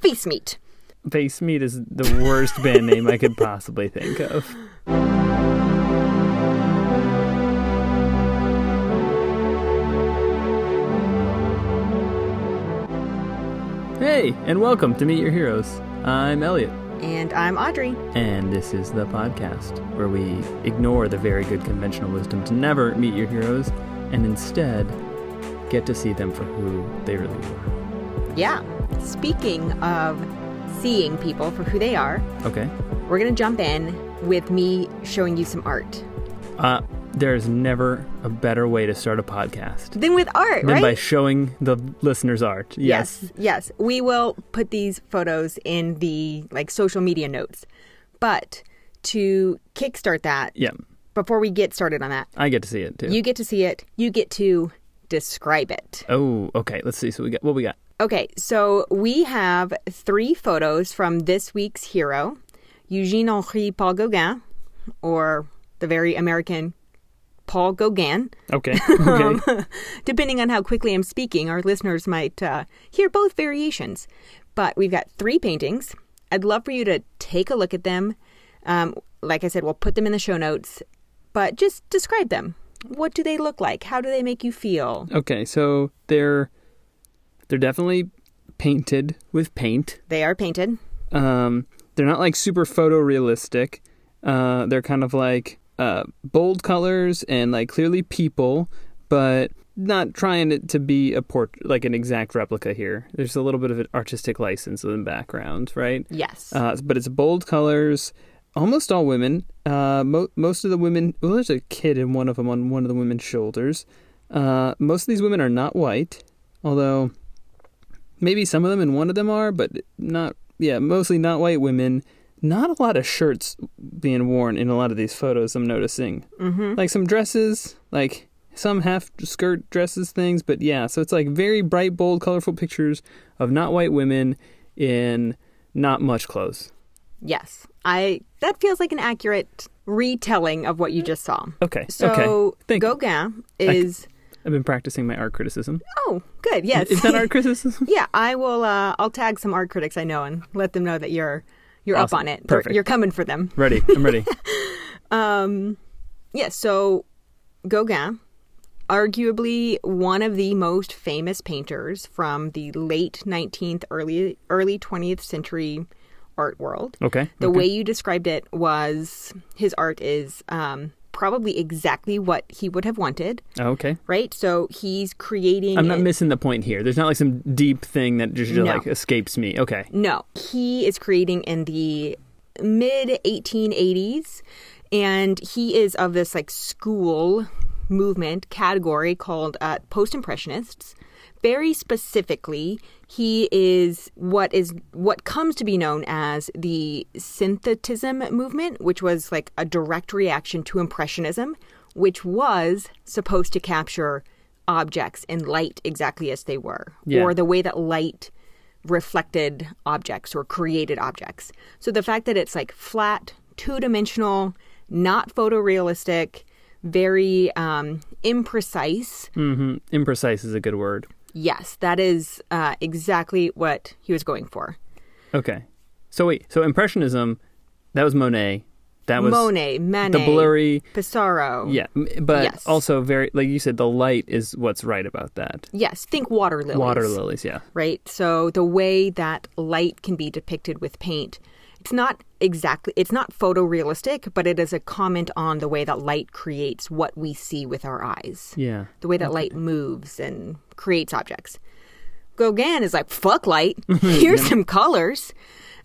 Face Meat. Face Meat is the worst band name I could possibly think of. Hey, and welcome to Meet Your Heroes. I'm Elliot, And I'm Audrey. and this is the podcast where we ignore the very good conventional wisdom to never meet your heroes and instead get to see them for who they really were. Yeah. Speaking of seeing people for who they are, Okay? we're going to jump in with me showing you some art. Uh, there's never a better way to start a podcast than with art, than right? by showing the listeners art. Yes. yes. Yes. We will put these photos in the like social media notes. But to kickstart that, Yeah. before we get started on that, I get to see it too. you get to see it. You get to describe it. oh, okay. Let's see. So we got what we got. Okay, so we have three photos from this week's hero, Eugene Henri Paul Gauguin, or the very American Paul Gauguin. Okay. Okay. Depending on how quickly I'm speaking, our listeners might uh, hear both variations. But we've got three paintings. I'd love for you to take a look at them. Um, like I said, we'll put them in the show notes, but just describe them. What do they look like? How do they make you feel? okay. So they're they're definitely painted with paint. They are painted. Um, they're not like super photorealistic. Uh, they're kind of like uh, bold colors and like clearly people, but not trying it to be a port like an exact replica here. There's a little bit of an artistic license in the background, right? Yes. Uh, but it's bold colors. Almost all women. Uh, mo- most of the women. Well, there's a kid in one of them on one of the women's shoulders. Uh, most of these women are not white, although maybe some of them and one of them are, but not. Yeah, mostly not white women. Not a lot of shirts being worn in a lot of these photos. I'm noticing, mm-hmm. like some dresses, like some half skirt dresses things. But yeah, so it's like very bright, bold, colorful pictures of not white women in not much clothes. Yes, I. That feels like an accurate retelling of what you just saw. Okay. So okay. Thank. Gauguin is. I've been practicing my art criticism. Oh, good. Yes. Is that art criticism? yeah, I will. Uh, I'll tag some art critics I know and let them know that you're you're Awesome. up on it. Perfect. You're coming for them. ready. I'm ready. Um, yeah. So Gauguin, arguably one of the most famous painters from the late 19th, early early 20th century art world. Okay. The okay. way you described it was his art is um, probably exactly what he would have wanted, Oh, okay. right? So he's creating. I'm not missing the point here. There's not like some deep thing that just, just No. like escapes me. Okay. No, he is creating in the mid 1880s, and he is of this like school movement category called uh, post impressionists. Very specifically, he is what is what comes to be known as the synthetism movement, which was like a direct reaction to impressionism, which was supposed to capture objects in light exactly as they were, Yeah. or the way that light reflected objects or created objects. So the fact that it's like flat, two dimensional, not photorealistic, very um, imprecise. Mm-hmm. Imprecise is a good word. Yes, that is uh, exactly what he was going for. Okay. So wait. So impressionism, that was Monet. That was Monet, Manet, the blurry. Pissarro. Yeah, but Yes. also very like you said, the light is what's right about that. Yes, think water lilies. Water lilies. Yeah. right? So the way that light can be depicted with paint, it's not exactly it's not photorealistic, but it is a comment on the way that light creates what we see with our eyes. Yeah. The way that light moves and creates objects. Gauguin is like, fuck light. Here's some colors.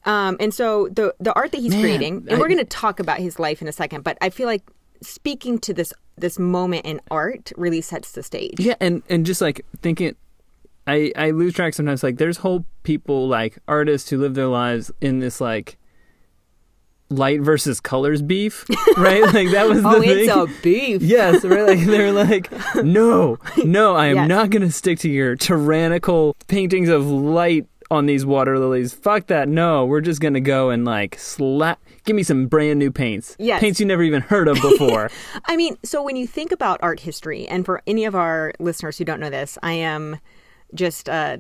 Um, and so the the art that he's Man, creating, and we're going to talk about his life in a second, but I feel like speaking to this this moment in art really sets the stage. Yeah, and and just like thinking, I I lose track sometimes. Like there's whole people like artists who live their lives in this like light versus colors beef, right? like that was the Oh, thing. it's a beef. Yes, right. Like they're like, no, no, I am Yes. not going to stick to your tyrannical paintings of light on these water lilies. Fuck that. No, we're just going to go and like slap. Give me some brand new paints. Yes. paints you never even heard of before. I mean, so when you think about art history, and for any of our listeners who don't know this, I am just uh,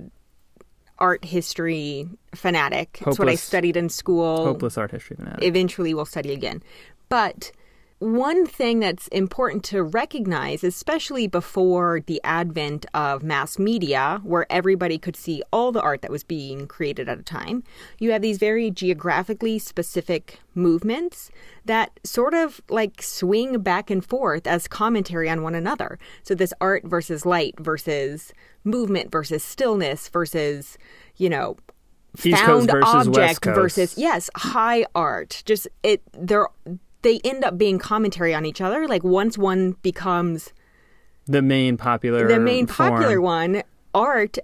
art history fanatic. It's what I studied in school. Hopeless art history fanatic. Eventually, we'll study again. But one thing that's important to recognize, especially before the advent of mass media, where everybody could see all the art that was being created at a time, you have these very geographically specific movements that sort of like swing back and forth as commentary on one another. So, this art versus light versus movement versus stillness versus, you know, East found versus object versus yes high art just it they're they end up being commentary on each other like once one becomes the main popular the main form. popular one art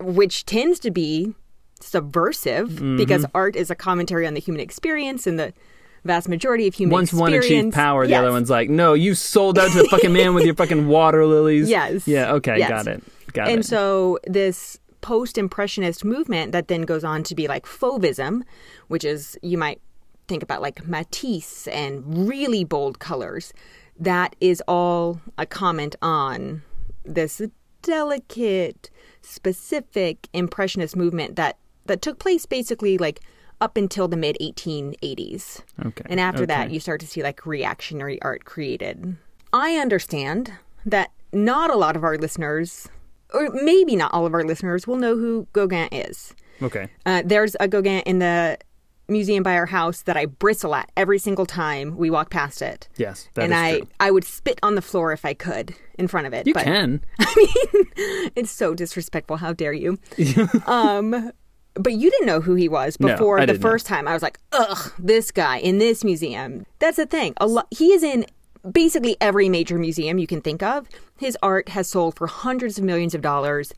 which tends to be subversive Mm-hmm. because art is a commentary on the human experience and the vast majority of human Once one achieved power, the Yes. other one's like, "No, you sold out to the fucking man with your fucking water lilies." Yes. Yeah. Okay. Yes. Got it. Got and it. And so this post-impressionist movement that then goes on to be like fauvism which is you might think about like matisse and really bold colors that is all a comment on this delicate specific impressionist movement that that took place basically like up until the mid 1880s okay. and after that, you start to see like reactionary art created. I understand that not a lot of our listeners, or maybe not all of our listeners, will know who Gauguin is. Okay. Uh, there's a Gauguin in the museum by our house that I bristle at every single time we walk past it. Yes. and I, true. I would spit on the floor if I could in front of it. You but can. I mean, it's so disrespectful. How dare you? um, but you didn't know who he was before I the didn't know. first time. I was like, ugh, this guy in this museum. That's the thing. A lot. He is in basically every major museum you can think of. His art has sold for hundreds of millions of dollars.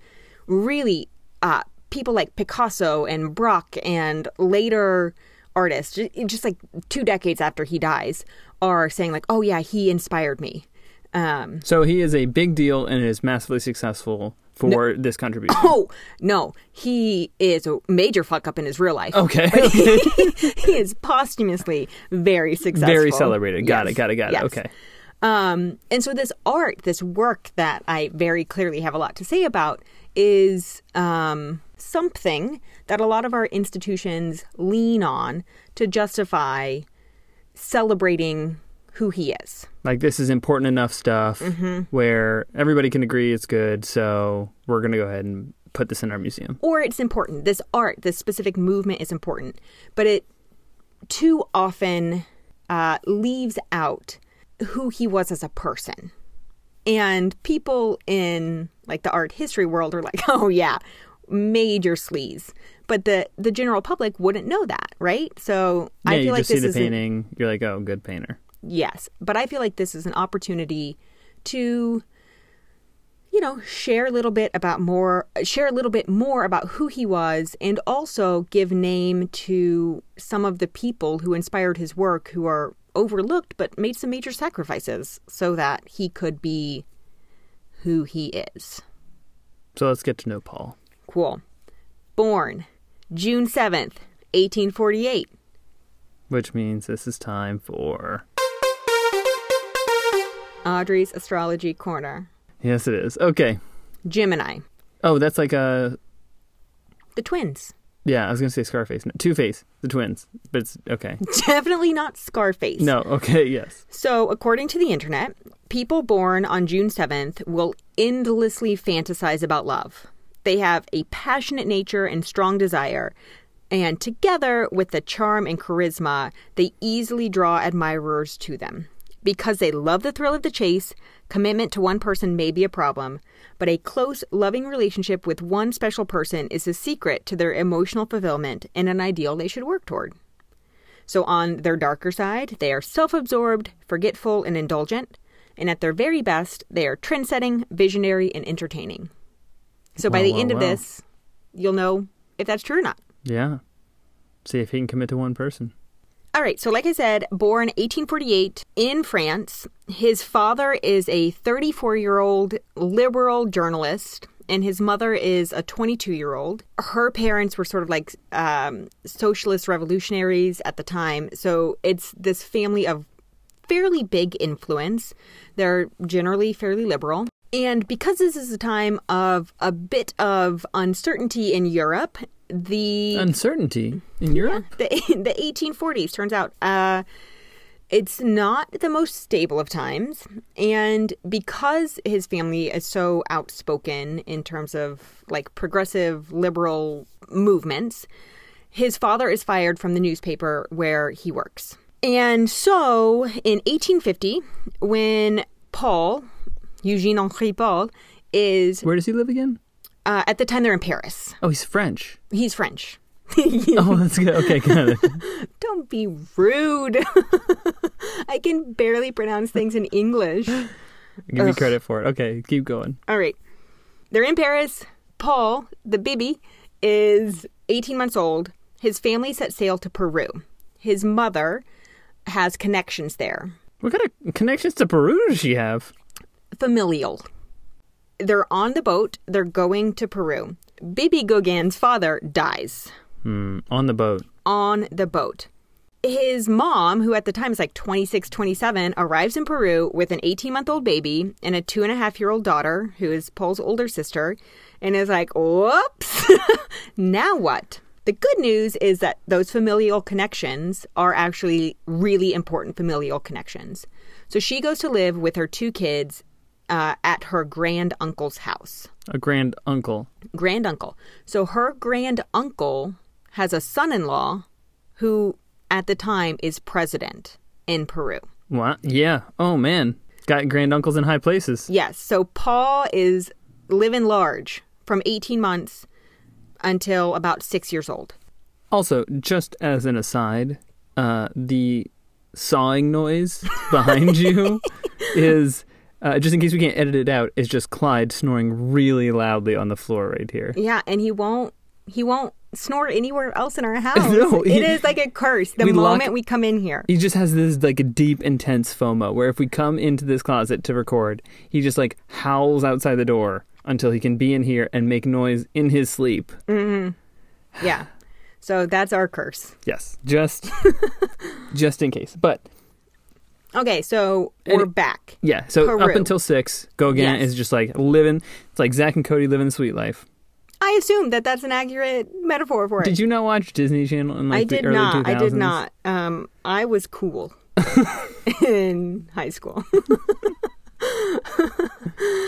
Really, uh, people like Picasso and Braque and later artists, just like two decades after he dies, are saying like, oh yeah, he inspired me. Um, So he is a big deal and is massively successful for this contribution. Oh no, he is a major fuck up in his real life. Okay. he is posthumously very successful, Very celebrated. Got Yes. it. Got it. Got Yes. it. Okay. Um, and so this art, this work that I very clearly have a lot to say about, is um, something that a lot of our institutions lean on to justify celebrating who he is. Like this is important enough stuff Mm-hmm. where everybody can agree it's good, so we're gonna go ahead and put this in our museum. or it's important. This art, this specific movement is important, but it too often uh, leaves out who he was as a person. And people in like the art history world are like, oh yeah, major sleaze. But the the general public wouldn't know that, right? So Yeah, I you feel like just see this the is an- painting, you're like, oh, good painter. Yes, but I feel like this is an opportunity to you know, share a little bit about more share a little bit more about who he was and also give name to some of the people who inspired his work who are overlooked but made some major sacrifices so that he could be who he is. So let's get to know Paul. Cool. Born June 7th, 1848. Which means this is time for Audrey's astrology corner. Yes it is. Okay. Gemini, Oh, that's like a the twins. yeah, I was gonna say Scarface. No, Two Face, the twins. But it's okay. Definitely not Scarface. No, okay, yes. So, according to the internet, people born on June 7th will endlessly fantasize about love. They have a passionate nature and strong desire, and together with the charm and charisma, they easily draw admirers to them. Because they love the thrill of the chase, commitment to one person may be a problem, but a close, loving relationship with one special person is the secret to their emotional fulfillment and an ideal they should work toward. So, on their darker side, they are self absorbed, forgetful, and indulgent. And at their very best, they are trend setting, visionary, and entertaining. So, by Wow, the wow, end of this, you'll know if that's true or not. Yeah. See if he can commit to one person. All right, so like I said, born 1848 in France. His father is a 34 year old liberal journalist, and his mother is a 22 year old. Her parents were sort of like um, socialist revolutionaries at the time, so it's this family of fairly big influence. They're generally fairly liberal. And because this is a time of a bit of uncertainty in Europe, the Uncertainty in Europe. the the 1840s turns out uh, it's not the most stable of times, and because his family is so outspoken in terms of like progressive liberal movements, his father is fired from the newspaper where he works. And so in 1850, when Paul, Eugene Henri Paul, is Where does he live again? Uh, at the time they're in Paris. Oh, he's French. He's French. Oh, that's good. Okay, good. Don't be rude. I can barely pronounce things in English. Give me credit for it. Okay, keep going. All right. They're in Paris. Paul, the baby, is 18 months old. His family set sail to Peru. His mother has connections there, What kind of connections to Peru does she have? familial. They're on the boat. They're going to Peru. Bibi Gauguin's father dies Hmm, on the boat. on the boat. His mom, who at the time is like 26, 27, arrives in Peru with an 18 month old baby and a two and a half year old daughter, who is Paul's older sister, and is like, whoops, now what? The good news is that those familial connections are actually really important familial connections. So she goes to live with her two kids uh, at her grand uncle's house A grand uncle. grand uncle. So her grand uncle has a son in law who at the time is president in Peru. What? Yeah. Oh man, got grand uncles in high places. Yes. So Paul is living large from 18 months until about six years old. Also, just as an aside, uh, the sawing noise behind you is. Uh, just in case we can't edit it out, is just Clyde snoring really loudly on the floor right here. Yeah, and he won't he won't snore anywhere else in our house. No, he- it is like a curse the we lock- moment we come in here. He just has this like a deep, intense FOMO where if we come into this closet to record, he just like howls outside the door until he can be in here and make noise in his sleep. Yeah. So that's our curse. Yes, just just in case. But Okay, so And we're it- back. yeah, so up until six, Gauguin Yes. is just like living. It's like Zack and Cody living the sweet life. I assume that that's an accurate metaphor for it. Did you not watch Disney Channel in like I the did early not. 2000s? I did not. Um, I was cool in high school.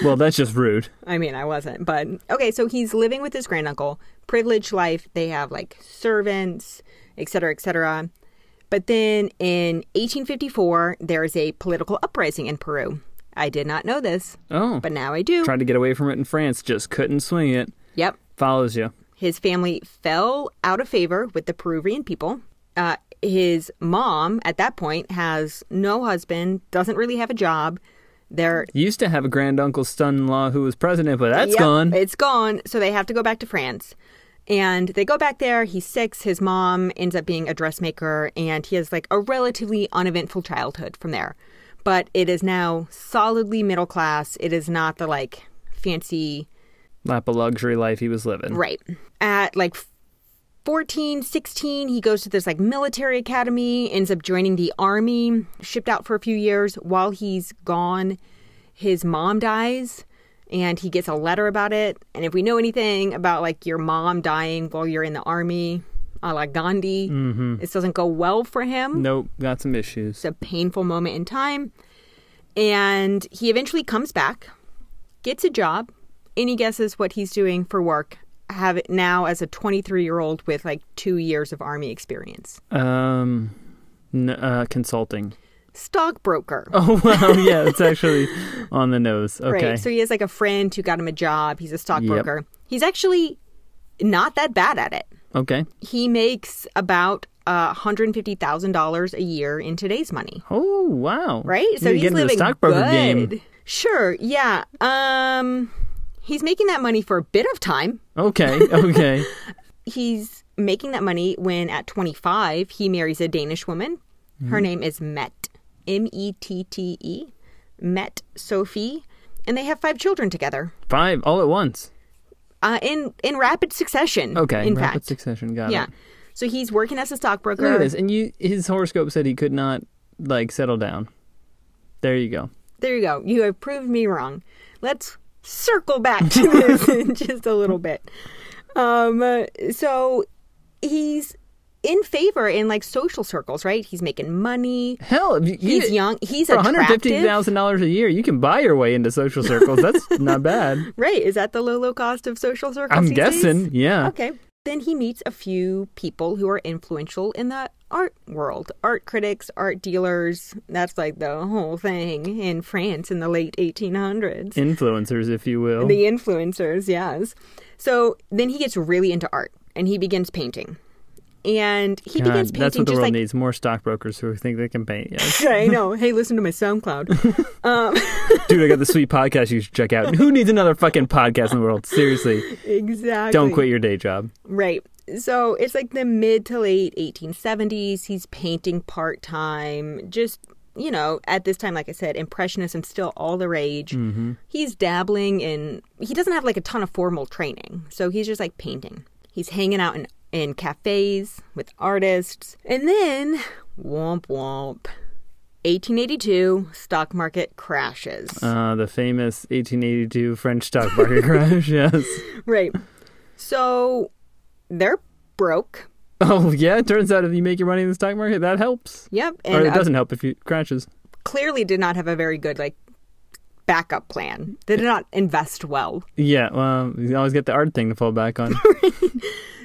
Well, that's just rude. I mean, I wasn't, but okay. So he's living with his granduncle, privileged life. They have like servants, et cetera, et cetera. But then in 1854, there is a political uprising in Peru. I did not know this, Oh, but now I do. tried to get away from it in France, just couldn't swing it. Yep. Follows you. His family fell out of favor with the Peruvian people. Uh, his mom, at that point, has no husband, doesn't really have a job. They're Used to have a grand uncle's son-in-law who was president, but that's Yep, gone. It's gone. So they have to go back to France. And they go back there. He's six. His mom ends up being a dressmaker, and he has like a relatively uneventful childhood from there. But it is now solidly middle class. It is not the like fancy Lap of luxury life he was living. Right. At like 14, 16, he goes to this like military academy, ends up joining the army, shipped out for a few years. While he's gone, his mom dies and he gets a letter about it. And if we know anything about like your mom dying while you're in the army, a la Gandhi, this doesn't go well for him. Nope, got some issues. It's a painful moment in time. And he eventually comes back, gets a job. Any guesses what he's doing for work? Have it now as a 23 year old with like two years of army experience. Um, n- uh, consulting. Stockbroker. Oh wow, yeah, it's actually on the nose. Okay. Right. So he has like a friend who got him a job. He's a stockbroker. He's actually not that bad at it. okay. He makes about uh, $150,000 a year in today's money. Oh wow. right? So he's living stockbroker good. game. Sure, yeah. Um, he's making that money for a bit of time. Okay. Okay. He's making that money when at 25 he marries a Danish woman. Her name is Mette, M E T T E, Mette Sophie, and they have five children together. Five all at once. Uh, in in rapid succession. Okay. in rapid fact, succession. Got yeah. it. Yeah. So he's working as a stockbroker. Look at this, and you. His horoscope said he could not like settle down. There you go. There you go. You have proved me wrong. let's circle back to this in just a little bit. Um, uh, so he's in favor in like social circles, right? He's making money. Hell, you, He's you- young. He's For one hundred fifty thousand dollars a year, you can buy your way into social circles. That's not bad. Right? Is that the low low cost of social circles? I'm these days? guessing. Yeah. Okay. Then he meets a few people who are influential in the art world art critics, art dealers. That's like the whole thing in France in the late 1800s. Influencers, if you will. The influencers, yes. So then he gets really into art and he begins painting. And he God, begins painting that's what the world like needs: more stockbrokers who think they can paint. Yes. I know. Hey, listen to my SoundCloud. um, Dude, I got the sweet podcast you should check out. Who needs another fucking podcast in the world? Seriously, exactly. don't quit your day job. Right. So it's like the mid to late 1870s. He's painting part time. Just, you know, at this time, like I said, Impressionism still all the rage. Mm-hmm. He's dabbling in, he doesn't have like a ton of formal training. So he's just like painting. He's hanging out in, in cafes with artists. And then, womp womp. 1882, stock market crashes. Uh, the famous 1882 French stock market crash. Yes. right. So they're broke. Oh yeah. It turns out if you make your money in the stock market, that helps. Yep. or it doesn't help if it crashes. clearly did not have a very good like backup plan. They did not invest well. Yeah. Well, you always get the art thing to fall back on.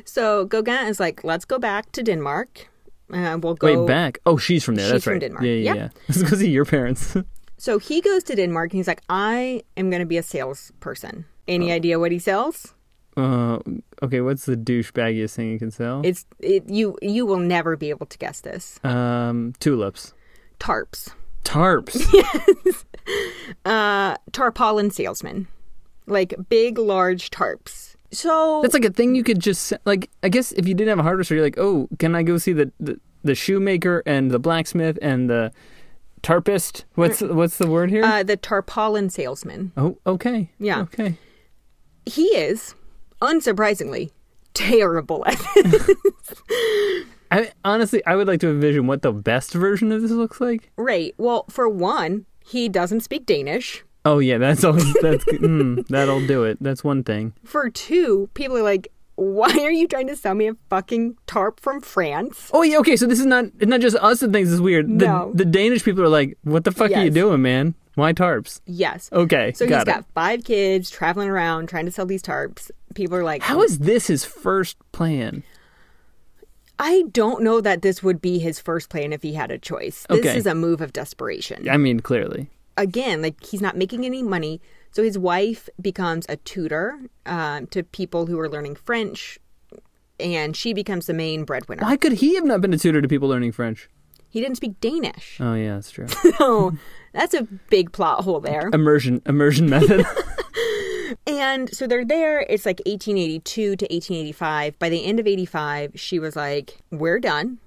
So Gauguin is like, let's go back to Denmark. Uh, we'll go. Wait, back. Oh, she's from there. She's That's from right. Denmark. Yeah, yeah, Yep. yeah. It's because of your parents. So he goes to Denmark and he's like, I am going to be a salesperson. Any Oh. idea what he sells? uh, okay. What's the douchebaggiest thing you can sell? It's it, you. You will never be able to guess this. um, tulips. Tarps. Tarps. yes. Uh, tarpaulin salesman, like big, large tarps. So That's like a thing you could just like. I guess if you didn't have a hardware store, you're like, oh, can I go see the the, the shoemaker and the blacksmith and the tarpist? What's what's the word here? uh, the tarpaulin salesman. oh, okay. yeah. Okay. He is, unsurprisingly, terrible at it. I honestly, I would like to envision what the best version of this looks like. Right. Well, for one, he doesn't speak Danish. Oh yeah, that's always that's mm, that'll do it. That's one thing. For two, people are like, why are you trying to sell me a fucking tarp from France? Oh yeah, okay. So this is not it's not just us that thinks this is weird. The, No. the Danish people are like, "What the fuck are you doing, man? Why tarps?" Yes. Okay, So got he's it. got five kids traveling around trying to sell these tarps. People are like, How is this his first plan? I don't know that this would be his first plan if he had a choice. This Okay. is a move of desperation. I mean, clearly. Again, like he's not making any money. So his wife becomes a tutor um, to people who are learning French, and she becomes the main breadwinner. Why could he have not been a tutor to people learning French? He didn't speak Danish. Oh yeah, that's true. So that's a big plot hole there. immersion immersion method. And so they're there. It's like 1882 to 1885. By the end of 85, she was like, We're done.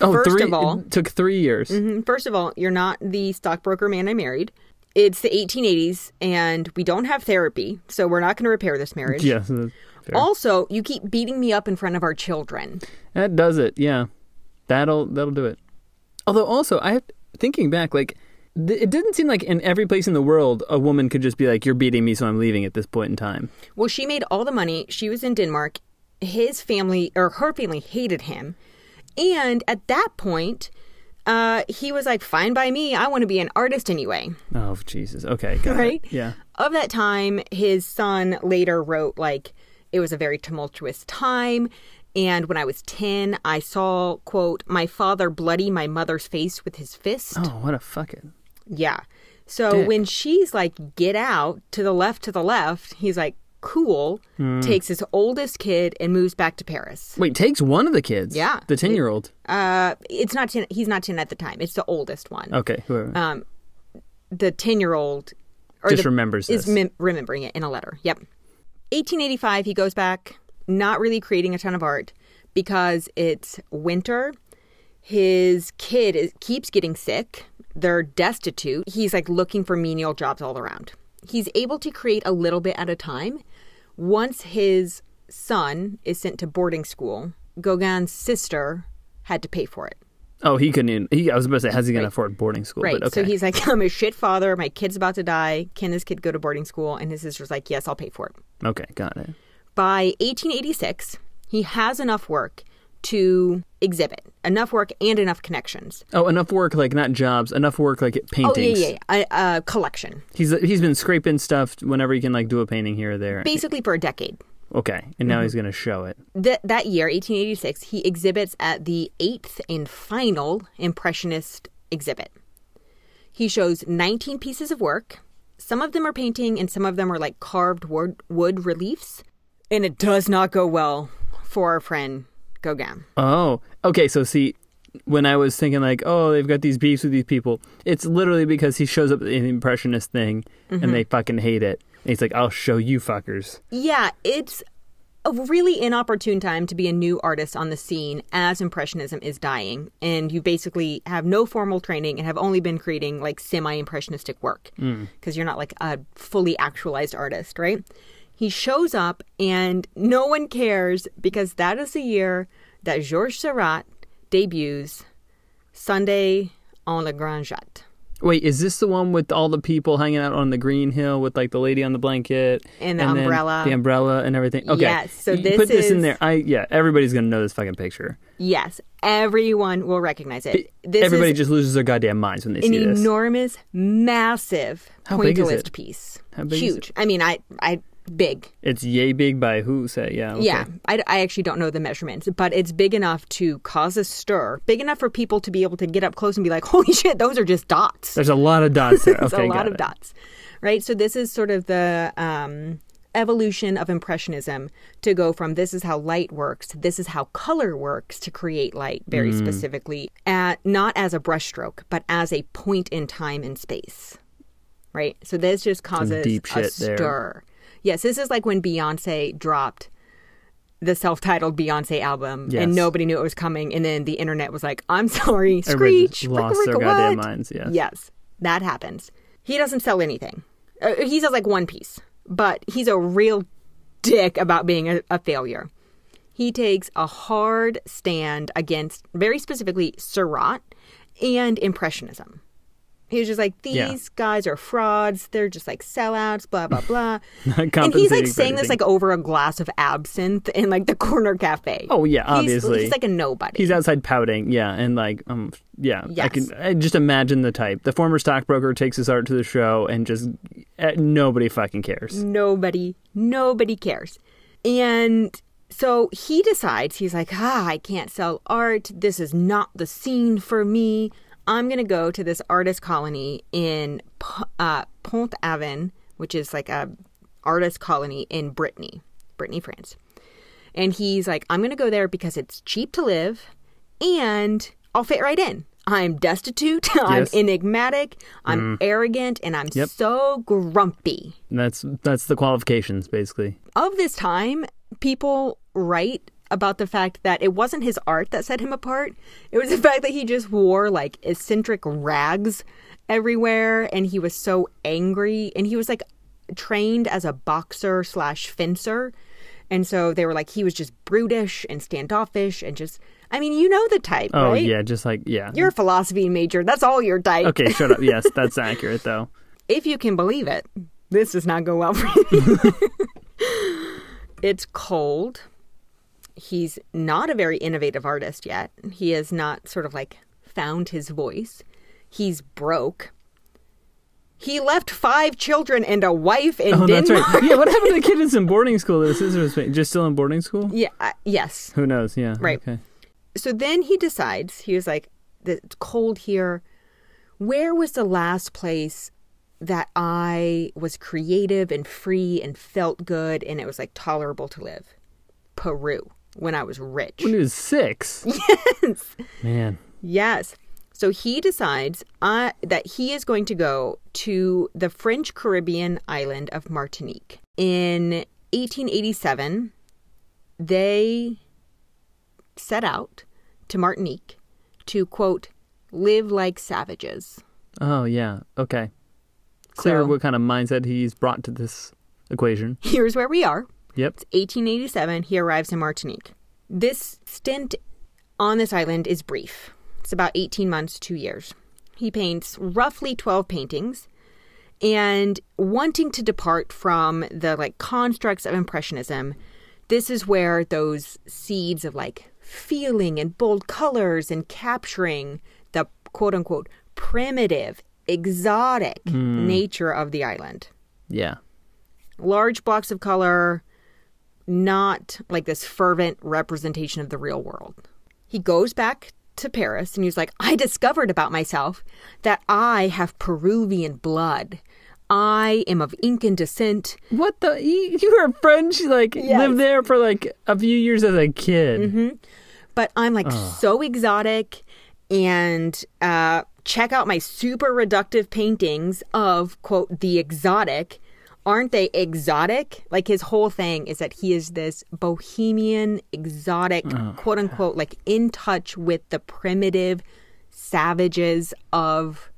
oh, First three- of all- took three years. Mhm. First of all, you're not the stockbroker man I married. It's the 1880s, and we don't have therapy, so we're not going to repair this marriage. Yeah, that's fair. Also, you keep beating me up in front of our children. that does it. Yeah, that'll that'll do it. Although, also, I thinking back, like it didn't seem like in every place in the world a woman could just be like, "You're beating me, so I'm leaving." At this point in time, Well, she made all the money. She was in Denmark. His family, or her family, hated him. And at that point, uh, he was like, fine by me. I want to be an artist anyway. oh Jesus. Okay, got Right? it. Yeah. Of that time, his son later wrote, like, it was a very tumultuous time. And when I was 10, I saw, quote, my father bloody my mother's face with his fist. Oh, what a fucking. Yeah. So Dick. when she's like, get out to the left, to the left, he's like, cool, Hmm. takes his oldest kid and moves back to Paris. Wait, takes one of the kids. Yeah. The ten year old. Uh, it's not 10, he's not 10 at the time. It's the oldest one. Okay. Whoever. Um, the 10 year old Just the, remembers is mem- remembering it in a letter. Yep. 1885, he goes back, not really creating a ton of art because it's winter. His kid is, keeps getting sick. They're destitute. He's like looking for menial jobs all around. He's able to create a little bit at a time. Once his son is sent to boarding school, Gauguin's sister had to pay for it. Oh, he couldn't. Even, he, I was about to say, how's he going Right. to afford boarding school? Right. But okay. So he's like, I'm a shit father. My kid's about to die. Can this kid go to boarding school? And his sister's like, Yes, I'll pay for it. okay, got it. By 1886, he has enough work to exhibit, enough work and enough connections. Oh, enough work, like not jobs, enough work, like paintings. Oh, yeah, yeah, yeah. A, a collection. He's he's been scraping stuff whenever he can, like do a painting here or there. Basically for a decade. Okay, and Mm-hmm. now he's going to show it. Th- that year, 1886, he exhibits at the eighth and final Impressionist exhibit. He shows 19 pieces of work. Some of them are painting, and some of them are like carved wood, wood reliefs. And it does not go well for our friend Gauguin. Oh, okay. So see, when I was thinking like, oh, they've got these beefs with these people, it's literally because he shows up in the impressionist thing Mm-hmm. and they fucking hate it. And he's like, I'll show you fuckers. Yeah, it's a really inopportune time to be a new artist on the scene as Impressionism is dying. And you basically have no formal training and have only been creating like semi impressionistic work because you're not like a fully actualized artist, right? He shows up and no one cares because that is the year that Georges Seurat debuts Sunday on the Grand Jatte. Wait, is this the one with all the people hanging out on the green hill with like the lady on the blanket And the then umbrella. the umbrella and everything? Okay, Yes, so You this put this in there. I yeah, everybody's gonna know this fucking picture. Yes, everyone will recognize it. This Everybody is just loses their goddamn minds when they an see this. enormous, massive How is pointillist piece. How big is Huge. I mean, I, I, big. It's yay big by who say yeah. Okay. Yeah, I, I actually don't know the measurements, but it's big enough to cause a stir. Big enough for people to be able to get up close and be like, "Holy shit, those are just dots." There's a lot of dots there. It's Okay, a lot of it. dots, right? So this is sort of the um, evolution of impressionism to go from this is how light works, this is how color works to create light very Mm. specifically, at not as a brushstroke, but as a point in time and space, right? So this just causes deep a shit there. Yes, this is like when Beyonce dropped the self-titled Beyonce album, Yes. and nobody knew it was coming, and then the internet was like, "I'm sorry, Everybody screech, lost ricka, their goddamn what?" minds. Yes. Yes, that happens. He doesn't sell anything. Uh, he sells like one piece, but he's a real dick about being a, a failure. He takes a hard stand against, very specifically, Seurat and Impressionism. He was just like, these Yeah. guys are frauds. They're just like sellouts, blah, blah, blah. And he's like saying this like over a glass of absinthe in like the corner cafe. Oh yeah, He's- obviously. He's, like a nobody. He's outside pouting, yeah, and like, um, yeah, I can I just imagine the type. The former stockbroker takes his art to the show, and just uh, nobody fucking cares. Nobody, nobody cares. And so he decides, he's like, ah, I can't sell art. This is not the scene for me. I'm going to go to this artist colony in uh, Pont Aven, which is like a artist colony in Brittany, Brittany, France. And he's like, I'm going to go there because it's cheap to live and I'll fit right in. I'm destitute, I'm Yes. enigmatic, I'm arrogant, and I'm Yep. so grumpy that's that's the qualifications basically. of this time, people write about the fact that it wasn't his art that set him apart. It was the fact that he just wore like eccentric rags everywhere and he was so angry and he was like trained as a boxer slash fencer. And so they were like he was just brutish and standoffish and just I mean, you know the type, Oh right? yeah, just like yeah. You're a philosophy major. That's all your type. okay, shut up. Yes, that's accurate though. if you can believe it, this does not go well for you. it's cold. He's not a very innovative artist yet. He has not sort of like found his voice. He's broke. He left five children and a wife in Oh, that's Denmark. right. Yeah, what happened to the kid that's in boarding school? This is just still in boarding school. Yeah, uh, yes. Who knows? Yeah. Right. Okay. So then he decides, he was like, it's cold here. Where was the last place that I was creative and free and felt good and it was like tolerable to live? Peru, when I was rich. When he was six. Yes. Man. Yes. So he decides uh, that he is going to go to the French Caribbean island of Martinique. In 1887, they set out to Martinique to, quote, live like savages. Oh yeah. Okay. Clear So- what kind of mindset he's brought to this equation. Here's where we are. Yep. It's 1887. He arrives in Martinique. This stint on this island is brief. It's about 18 months, two years. He paints roughly 12 paintings and wanting to depart from the like constructs of impressionism this is where those seeds of like feeling and bold colors and capturing the quote unquote primitive exotic hmm. nature of the island Yeah. large blocks of color not like this fervent representation of the real world he goes back to Paris and he's like, I discovered about myself that I have Peruvian blood. I am of Incan descent. What the? You, you were French? Like Yes. lived there for like a few years as a kid. but I'm like so exotic and uh, check out my super reductive paintings of quote the exotic. Aren't they exotic? Like his whole thing is that he is this bohemian, exotic, quote unquote, like in touch with the primitive savages of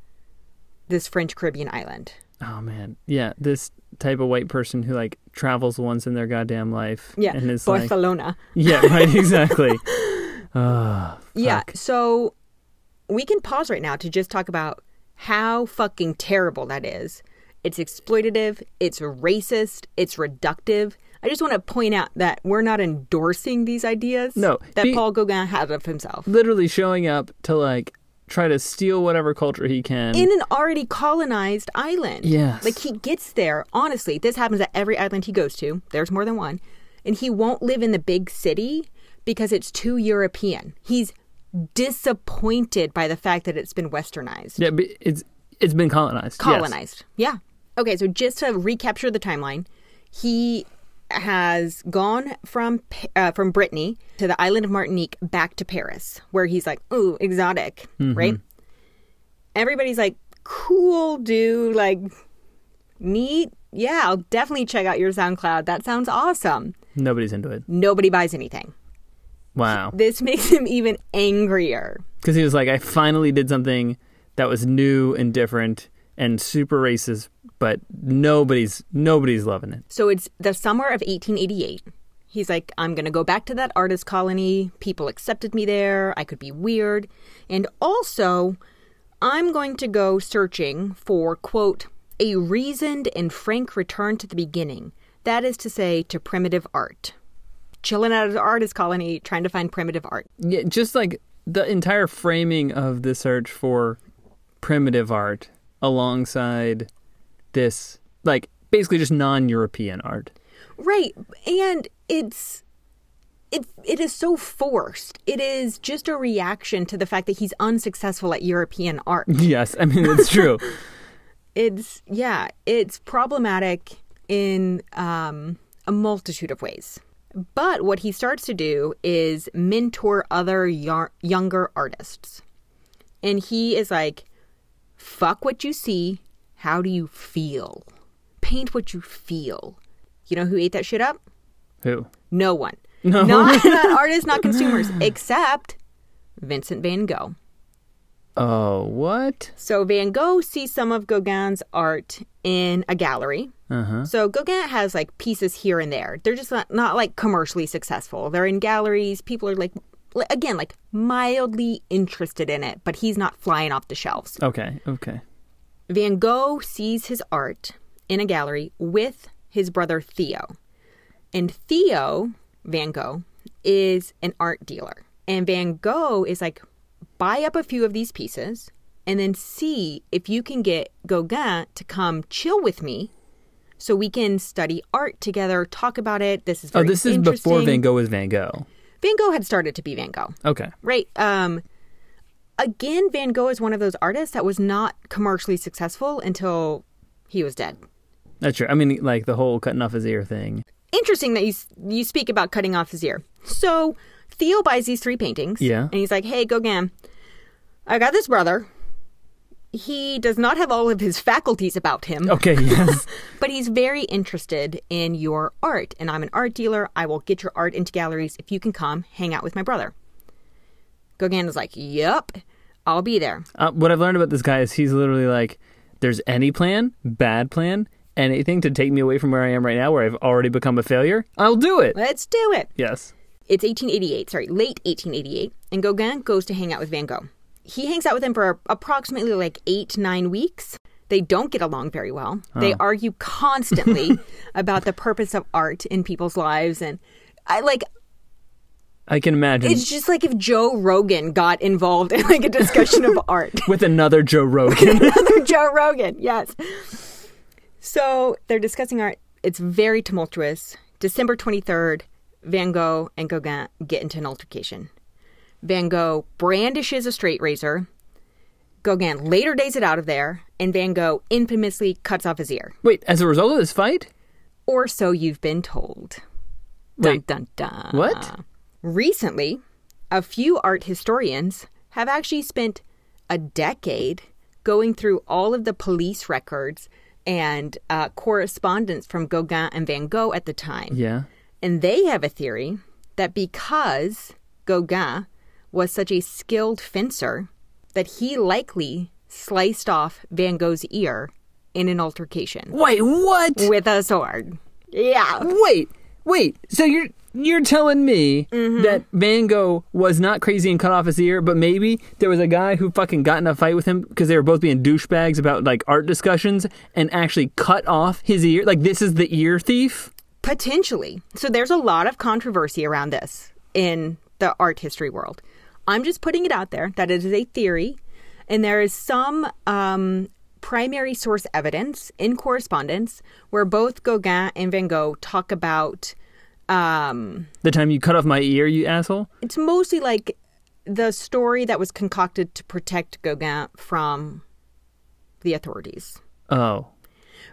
this French Caribbean island. Oh man, yeah. This type of white person who like travels once in their goddamn life. Yeah, and is like, Barcelona. yeah, right, exactly. Ah, Yeah. So we can pause right now to just talk about how fucking terrible that is. It's exploitative, it's racist, it's reductive. I just want to point out that we're not endorsing these ideas No, that be- Paul Gauguin had of himself. literally showing up to like try to steal whatever culture he can. In an already colonized island. Yes. Like he gets there, honestly, this happens at every island he goes to. There's more than one. And he won't live in the big city because it's too European. He's disappointed by the fact that it's been westernized. yeah, but it's it's been colonized. yes. colonized. Yeah. Okay, so just to recapture the timeline, he has gone from uh, from Brittany to the island of Martinique back to Paris, where he's like, "Ooh, exotic," right? Everybody's like, "Cool, dude! Like, neat. Yeah, I'll definitely check out your SoundCloud. That sounds awesome." Nobody's into it. Nobody buys anything. Wow. This makes him even angrier. Because he was like, I finally did something that was new and different and super racist, but nobody's nobody's loving it. So it's the summer of 1888. He's like, I'm going to go back to that artist colony. People accepted me there. I could be weird. And also, I'm going to go searching for, quote, a reasoned and frank return to the beginning. That is to say, to primitive art. Chilling out of the artist colony, trying to find primitive art. Yeah, just like the entire framing of the search for primitive art alongside this, like basically just non-European art. Right. And it's it it is so forced. It is just a reaction to the fact that he's unsuccessful at European art. Yes, I mean it's true. It's yeah, it's problematic in um, a multitude of ways. But what he starts to do is mentor other yar- younger artists. And he is like, fuck what you see. How do you feel? Paint what you feel. You know who ate that shit up? Who? No one. No. Not, not artists, not consumers, except Vincent van Gogh. Oh, what? So Van Gogh sees some of Gauguin's art in a gallery. Uh huh. So Gauguin has like pieces here and there. They're just not, not like commercially successful. They're in galleries. People are like, again, like mildly interested in it, but he's not flying off the shelves. Okay. Okay. Van Gogh sees his art in a gallery with his brother Theo. And Theo, Van Gogh, is an art dealer. And Van Gogh is like, buy up a few of these pieces and then see if you can get Gauguin to come chill with me so we can study art together, talk about it. This is Oh, this is before Van Gogh was Van Gogh. Van Gogh had started to be Van Gogh. Okay. Right. Um again, Van Gogh is one of those artists that was not commercially successful until he was dead. That's true. I mean, like the whole cutting off his ear thing. Interesting that you you speak about cutting off his ear. So Theo buys these three paintings. Yeah. And he's like, "Hey, Gauguin, I got this brother. He does not have all of his faculties about him, Okay. Yes. but he's very interested in your art. And I'm an art dealer. I will get your art into galleries if you can come hang out with my brother." Gauguin is like, "Yep, I'll be there." Uh, what I've learned about this guy is he's literally like, there's any plan, bad plan, anything to take me away from where I am right now, where I've already become a failure, I'll do it. Let's do it. Yes. It's 1888, sorry, late 1888, and Gauguin goes to hang out with Van Gogh. he hangs out with him for approximately like eight nine weeks. They don't get along very well. They argue constantly about the purpose of art in people's lives. And I like, I can imagine it's just like if Joe Rogan got involved in like a discussion of art. with another Joe Rogan. Another Joe Rogan, yes. So they're discussing art. It's very tumultuous. December 23rd, Van Gogh and Gauguin get into an altercation. Van Gogh brandishes a straight razor. Gauguin later days it out of there, and Van Gogh infamously cuts off his ear. Wait, as a result of this fight? Or so you've been told. Dun Wait, dun dun. what? Recently, a few art historians have actually spent a decade going through all of the police records and uh, correspondence from Gauguin and Van Gogh at the time. Yeah. And they have a theory that because Gauguin was such a skilled fencer, that he likely sliced off Van Gogh's ear in an altercation Wait, what? with a sword. Yeah. Wait, wait. So you're you're telling me Mm-hmm. that Van Gogh was not crazy and cut off his ear, but maybe there was a guy who fucking got in a fight with him because they were both being douchebags about like art discussions and actually cut off his ear? Like this is the ear thief? Potentially. So there's a lot of controversy around this in the art history world. I'm just putting it out there that it is a theory, and there is some um, primary source evidence in correspondence where both Gauguin and Van Gogh talk about. Um, The time you cut off my ear, you asshole? it's mostly like the story that was concocted to protect Gauguin from the authorities. Oh.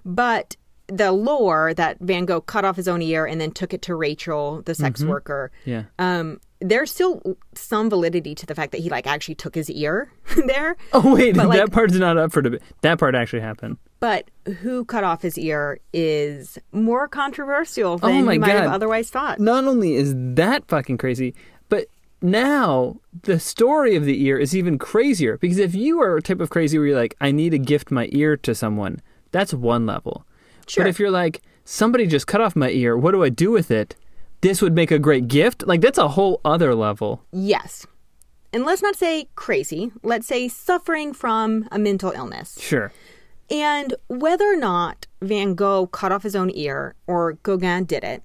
But the lore that Van Gogh cut off his own ear and then took it to Rachel, the sex worker, Yeah. um, there's still some validity to the fact that he like actually took his ear there. Oh wait, But, like- that part's not up for debate. That part actually happened. But who cut off his ear is more controversial oh than Oh my you might have otherwise thought. Not only is that fucking crazy, but now the story of the ear is even crazier because if you are a type of crazy where you're like, I need to gift my ear to someone, that's one level. Sure. But if you're like, somebody just cut off my ear, what do I do with it? This would make a great gift. Like that's a whole other level. Yes. And let's not say crazy. Let's say suffering from a mental illness. Sure. And whether or not Van Gogh cut off his own ear or Gauguin did it,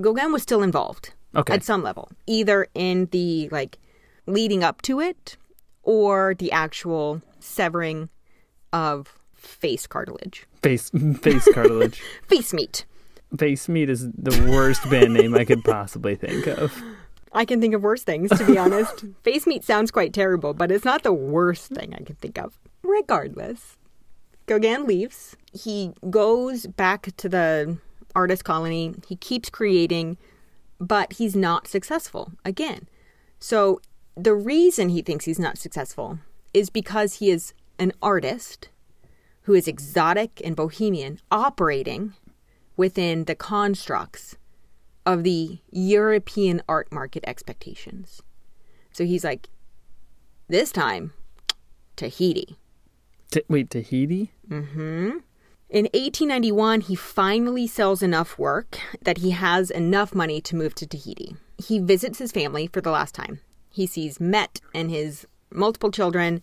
Gauguin was still involved Okay. at some level, either in the like leading up to it or the actual severing of face cartilage, Face face cartilage. face meat. face meat is the worst band name I could possibly think of. I can think of worse things, to be honest. Face meat sounds quite terrible, but it's not the worst thing I can think of. Regardless, Gauguin leaves. He goes back to the artist colony. He keeps creating, but he's not successful again. So the reason he thinks he's not successful is because he is an artist who is exotic and bohemian, operating within the constructs of the European art market expectations. So he's like, this time, Tahiti. T- wait, Tahiti? Mm-hmm. In 1891, he finally sells enough work that he has enough money to move to Tahiti. He visits his family for the last time. He sees Mette and his multiple children,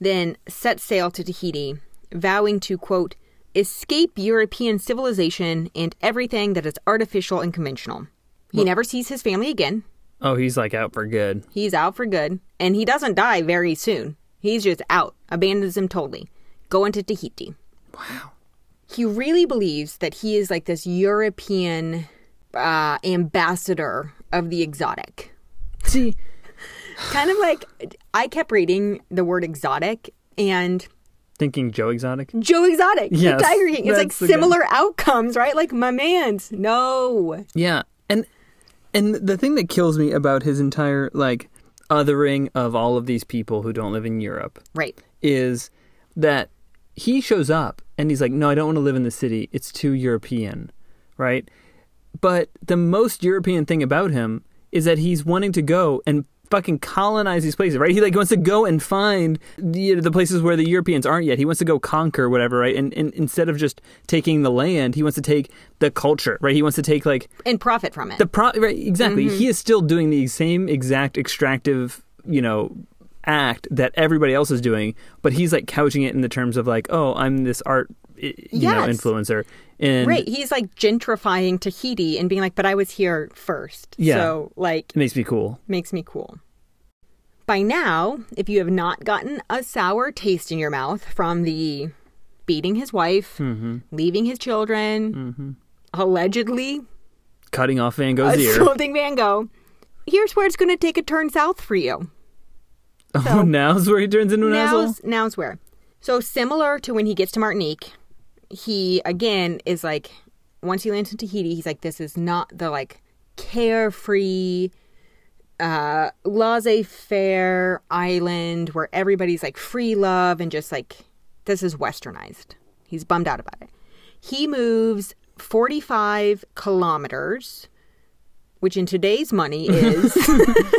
then sets sail to Tahiti, vowing to, quote, escape European civilization and everything that is artificial and conventional. He never sees his family again. Oh, he's like out for good. He's out for good, and he doesn't die very soon. He's just out, abandons him totally, going to Tahiti. Wow. He really believes that he is like this European uh, ambassador of the exotic. See, Kind of like I kept reading the word exotic and thinking Joe Exotic. Joe Exotic, Yes, Tiger King. It's like that's the guy. similar outcomes, right? Like my man's. No. Yeah, and and the thing that kills me about his entire like othering of all of these people who don't live in Europe Right. is that he shows up and he's like, "No, I don't want to live in the city. It's too European." Right? But the most European thing about him is that he's wanting to go and fucking colonize these places, right? He like wants to go and find the, the places where the Europeans aren't yet. He wants to go conquer whatever, right? And, and instead of just taking the land, he wants to take the culture, right? He wants to take like And profit from it. the pro right exactly. Mm-hmm. He is still doing the same exact extractive, you know, act that everybody else is doing, but he's like couching it in the terms of like, oh, I'm this art, you know, influencer. And Right. He's like gentrifying Tahiti and being like, but I was here first. Yeah. So, like, it makes me cool. makes me cool. By now, if you have not gotten a sour taste in your mouth from the beating his wife, Mm-hmm. leaving his children, allegedly Cutting off Van Gogh's ear. assaulting Van Gogh, here's where it's going to take a turn south for you. oh, now's where he turns into an asshole? Now's, now's where. So similar to when he gets to Martinique, he again is like, once he lands in Tahiti, he's like, this is not the like carefree, uh, laissez-faire island where everybody's like free love and just like this is westernized. He's bummed out about it. He moves 45 kilometers, which in today's money is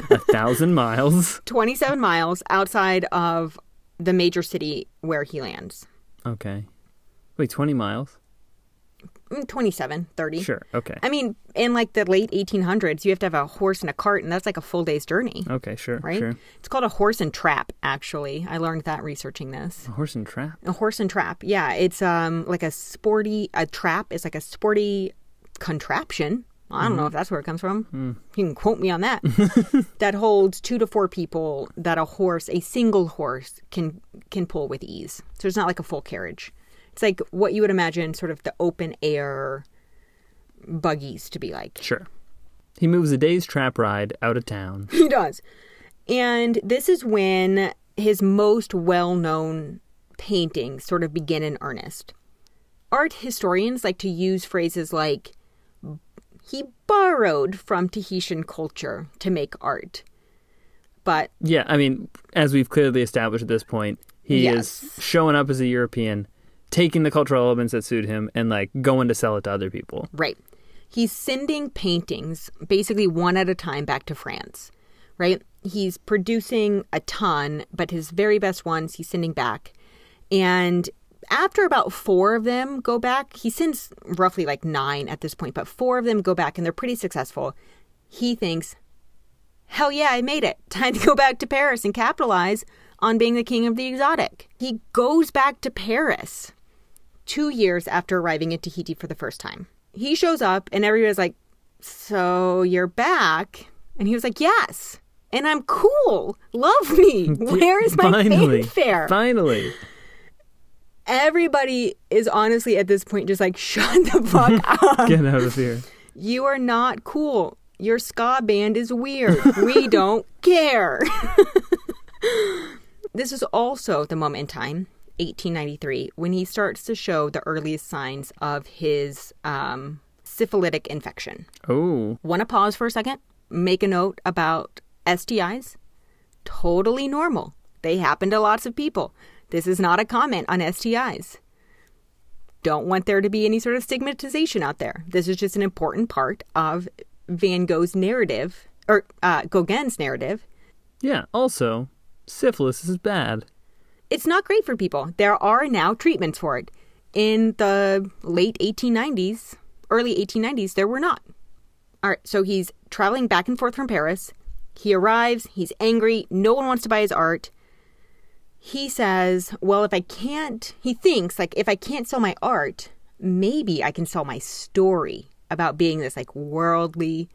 A thousand miles. 27 miles outside of the major city where he lands. Okay. Wait, 20 miles? Mm, 27, 30. Sure. Okay. I mean, in like the late 1800s, you have to have a horse and a cart, and that's like a full day's journey, Okay, sure. right? Sure. It's called a horse and trap, actually. I learned that researching this. A horse and trap. A horse and trap. Yeah, it's um like a sporty a trap is like a sporty contraption. I don't know if that's where it comes from. You can quote me on that. that holds two to four people that a horse, a single horse, can can pull with ease. So it's not like a full carriage. It's like what you would imagine sort of the open air buggies to be like. Sure. He moves a day's trap ride out of town. He does. And this is when his most well known paintings sort of begin in earnest. Art historians like to use phrases like, he borrowed from Tahitian culture to make art. But Yeah, I mean, as we've clearly established at this point, he Yes. is showing up as a European, taking the cultural elements that suit him, and like going to sell it to other people. Right. He's sending paintings basically one at a time back to France, right? He's producing a ton, but his very best ones he's sending back. And after about four of them go back, he sends roughly like nine at this point, but four of them go back and they're pretty successful. He thinks, hell yeah, I made it. Time to go back to Paris and capitalize on being the king of the exotic. He goes back to Paris two years after arriving in Tahiti for the first time. He shows up and everybody's like, So you're back? And he was like, Yes. And I'm cool. Love me. Where is my Finally. fanfare? Finally. Everybody is honestly at this point just like, Shut the fuck up. Get out of here. You are not cool. Your ska band is weird. We don't care. this is also the moment in time, 1893, when he starts to show the earliest signs of his um, syphilitic infection. Oh. Want to pause for a second? Make a note about STIs. Totally normal. They happen to lots of people. This is not a comment on STIs. Don't want there to be any sort of stigmatization out there. This is just an important part of Van Gogh's narrative, or uh, Gauguin's narrative. Yeah, also, syphilis is bad. It's not great for people. There are now treatments for it. In the late 1890s, early 1890s, there were not. All right, so he's traveling back and forth from Paris. He arrives, he's angry, no one wants to buy his art. He says, Well, if I can't, he thinks, like, if I can't sell my art, maybe I can sell my story about being this, like, worldly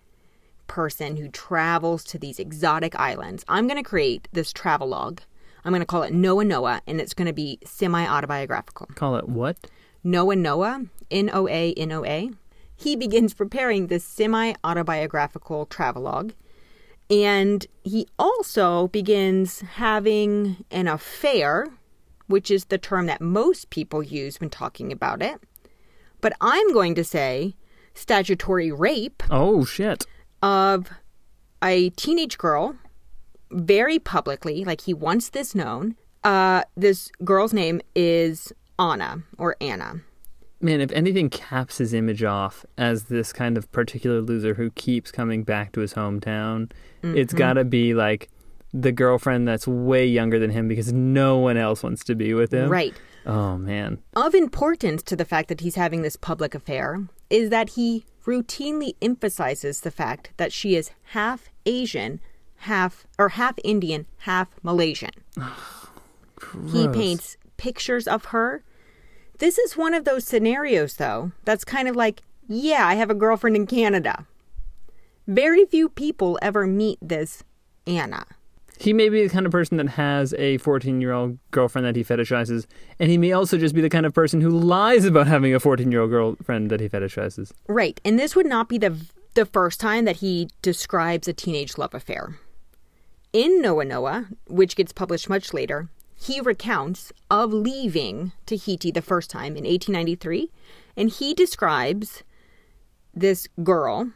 person who travels to these exotic islands. I'm going to create this travelogue. I'm going to call it Noa Noa, and it's going to be semi autobiographical. Call it what? Noa Noa, N O A N O A. He begins preparing this semi autobiographical travelogue. And he also begins having an affair, which is the term that most people use when talking about it. But I'm going to say statutory rape Oh, shit. of a teenage girl very publicly, like he wants this known. Uh, this girl's name is Anna or Anna. Man, if anything caps his image off as this kind of particular loser who keeps coming back to his hometown, it's Mm-hmm. gotta be like the girlfriend that's way younger than him because no one else wants to be with him. Right. Oh, man. Of importance to the fact that he's having this public affair is that he routinely emphasizes the fact that she is half Asian, half or half Indian, half Malaysian. he paints pictures of her. This is one of those scenarios, though, that's kind of like, yeah, I have a girlfriend in Canada. Very few people ever meet this Anna. He may be the kind of person that has a 14 year old girlfriend that he fetishizes, and he may also just be the kind of person who lies about having a 14 year old girlfriend that he fetishizes. Right, and this would not be the the first time that he describes a teenage love affair. In Noa Noa, which gets published much later, he recounts of leaving Tahiti the first time in 1893, and he describes this girl.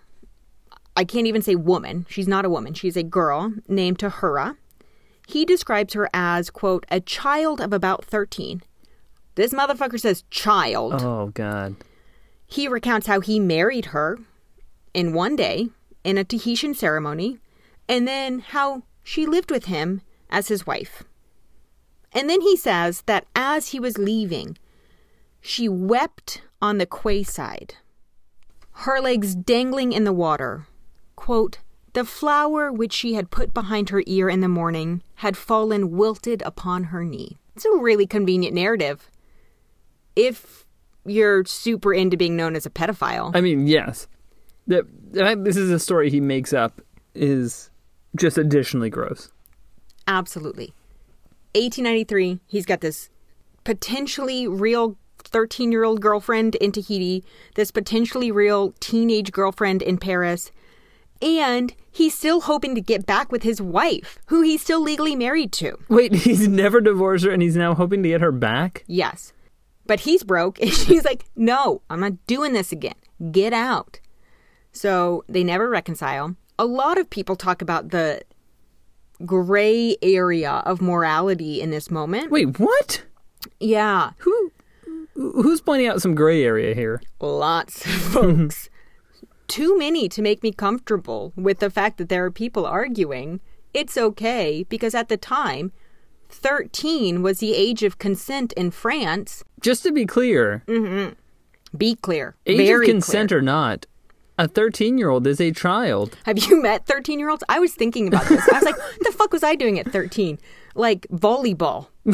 I can't even say woman. She's not a woman. She's a girl named Tehura. He describes her as, quote, a child of about 13. This motherfucker says child. Oh, God. He recounts how he married her in one day in a Tahitian ceremony, and then how she lived with him as his wife. And then he says that as he was leaving, she wept on the quayside, her legs dangling in the water. Quote, the flower which she had put behind her ear in the morning had fallen wilted upon her knee. It's a really convenient narrative. If you're super into being known as a pedophile. I mean, yes. This is a story he makes up is just additionally gross. Absolutely. 1893, he's got this potentially real 13 year old girlfriend in Tahiti, this potentially real teenage girlfriend in Paris, and he's still hoping to get back with his wife, who he's still legally married to. Wait, he's never divorced her and he's now hoping to get her back? Yes. But he's broke, and she's like, no, I'm not doing this again. Get out. So they never reconcile. A lot of people talk about the gray area of morality in this moment. Wait, what? Yeah, Who who's pointing out some gray area here? lots of folks. Too many to make me comfortable with the fact that there are people arguing. It's okay because at the time, 13 was the age of consent in France. Just to be clear, Mhm. Be clear. age of consent clear. or not, a 13 year old is a child. Have you met 13 year olds? I was thinking about this. I was like, what the fuck was I doing at 13? Like volleyball.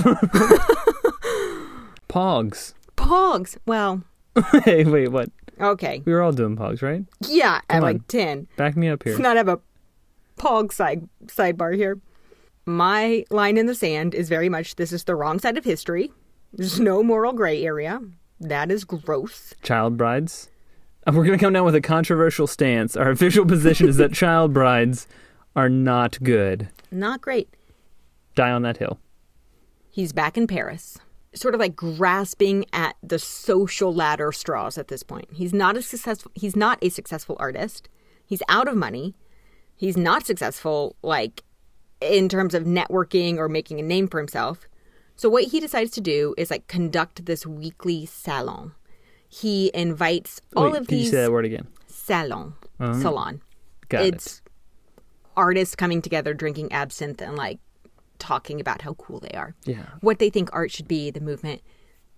Pogs. Pogs. Well, hey, wait, what? okay. We were all doing pogs, right? Yeah, at Come like 10. Back me up here. Let's not have a pog side sidebar here. My line in the sand is very much this is the wrong side of history. There's no moral gray area. That is gross. Child brides. We're going to come down with a controversial stance. Our official position is that child brides are not good. Not great. Die on that hill. He's back in Paris, sort of like grasping at the social ladder straws at this point. He's not a successful he's not a successful artist. He's out of money. He's not successful like in terms of networking or making a name for himself. So what he decides to do is like conduct this weekly salon. He invites all wait, of can you these say that word again? salon Oh. salon. Got it's artists coming together drinking absinthe and like talking about how cool they are. Yeah. what they think art should be, the movement.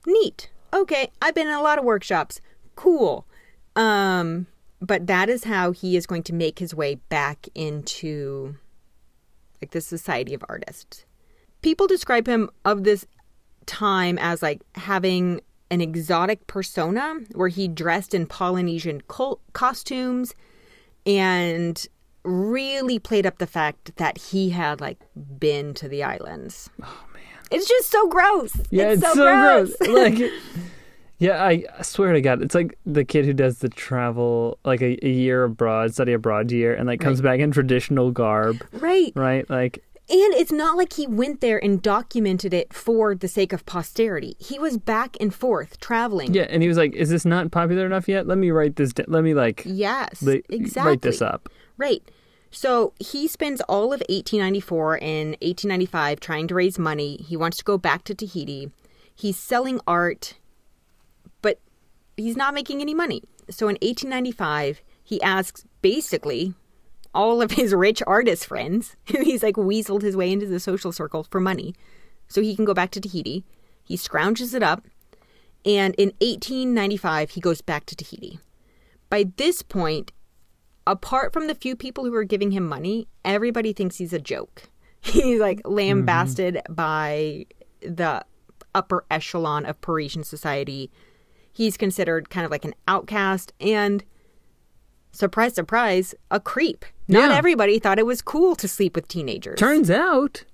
Neat. Okay, I've been in a lot of workshops. Cool. Um, but that is how he is going to make his way back into like the society of artists. People describe him of this time as like having an exotic persona where he dressed in Polynesian col- costumes and really played up the fact that he had like been to the islands. Oh man. It's just so gross. Yeah, it's, so, gross. like, yeah, I, swear to God, it's like the kid who does the travel, like a, a year abroad, study abroad year, and like comes back in traditional garb, right. right? Like, And it's not like he went there and documented it for the sake of posterity. He was back and forth traveling. yeah, and he was like, "Is this not popular enough yet? Let me write this. Da- let me like, Yes. li- exactly. write this up." Right. So he spends all of 1894 and 1895 trying to raise money. He wants to go back to Tahiti. He's selling art, but he's not making any money. So in 1895, he asks basically all of his rich artist friends, he's like weaseled his way into the social circle for money, so he can go back to Tahiti. He scrounges it up, and in 1895, he goes back to Tahiti. By this point, apart from the few people who are giving him money, everybody thinks he's a joke. He's like mm-hmm. lambasted by the upper echelon of Parisian society. He's considered kind of like an outcast and surprise surprise, a creep. Not Yeah. everybody thought it was cool to sleep with teenagers. Turns out,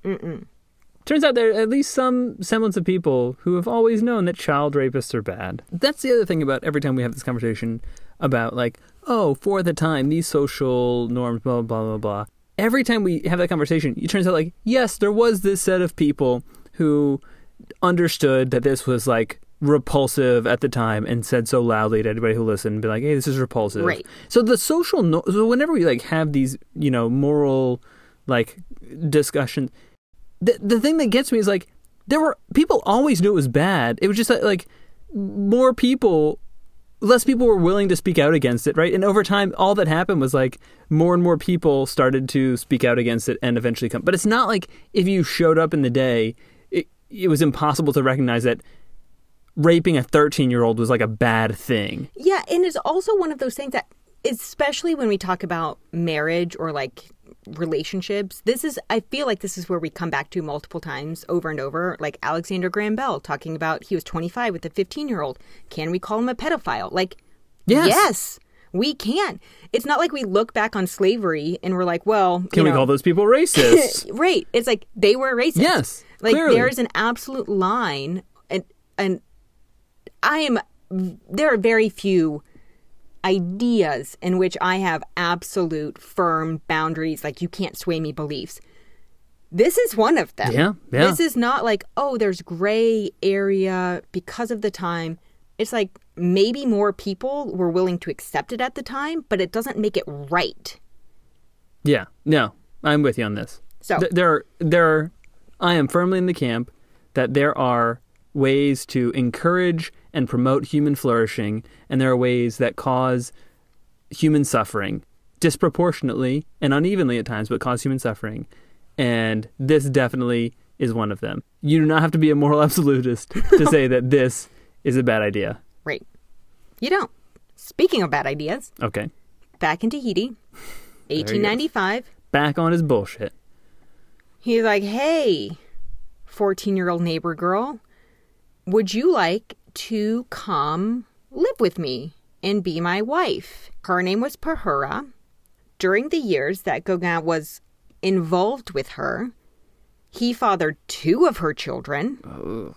turns out there are at least some semblance of people who have always known that child rapists are bad. That's the other thing about every time we have this conversation about like, oh, for the time these social norms, blah blah blah blah. Every time we have that conversation, it turns out like, yes, there was this set of people who understood that this was like repulsive at the time and said so loudly to anybody who listened, be like, hey, this is repulsive. Right. So the social, no- so whenever we like have these, you know, moral like discussions, the the thing that gets me is like there were people always knew it was bad. It was just that like more people less people were willing to speak out against it, right? And over time all that happened was like more and more people started to speak out against it and eventually come. But it's not like if you showed up in the day, it it was impossible to recognize that raping a 13-year-old was like a bad thing. Yeah, and it's also one of those things that, especially when we talk about marriage or like relationships, this is, I feel like this is where we come back to multiple times over and over. Like Alexander Graham Bell talking about he was 25 with a 15 year old. Can we call him a pedophile? Like, Yes. yes, we can. It's not like we look back on slavery and we're like, well, Can we know, call those people racist? right. It's like they were racist. Yes, Like clearly. there's an absolute line and and I am there are very few ideas in which I have absolute firm boundaries like you can't sway me beliefs. This is one of them. Yeah, yeah. This is not like, oh, there's gray area because of the time. It's like maybe more people were willing to accept it at the time, but it doesn't make it right. Yeah, no, I'm with you on this. So- Th- there, are, there, are, I am firmly in the camp that there are ways to encourage and promote human flourishing, and there are ways that cause human suffering disproportionately and unevenly at times, but cause human suffering. And this definitely is one of them. You do not have to be a moral absolutist to say that this is a bad idea. Right. You don't. Speaking of bad ideas, Okay, back in Tahiti, 1895, back on his bullshit. he's like, hey, 14 year old neighbor girl, would you like to come live with me and be my wife? Her name was Pahura. During the years that Gauguin was involved with her, he fathered two of her children.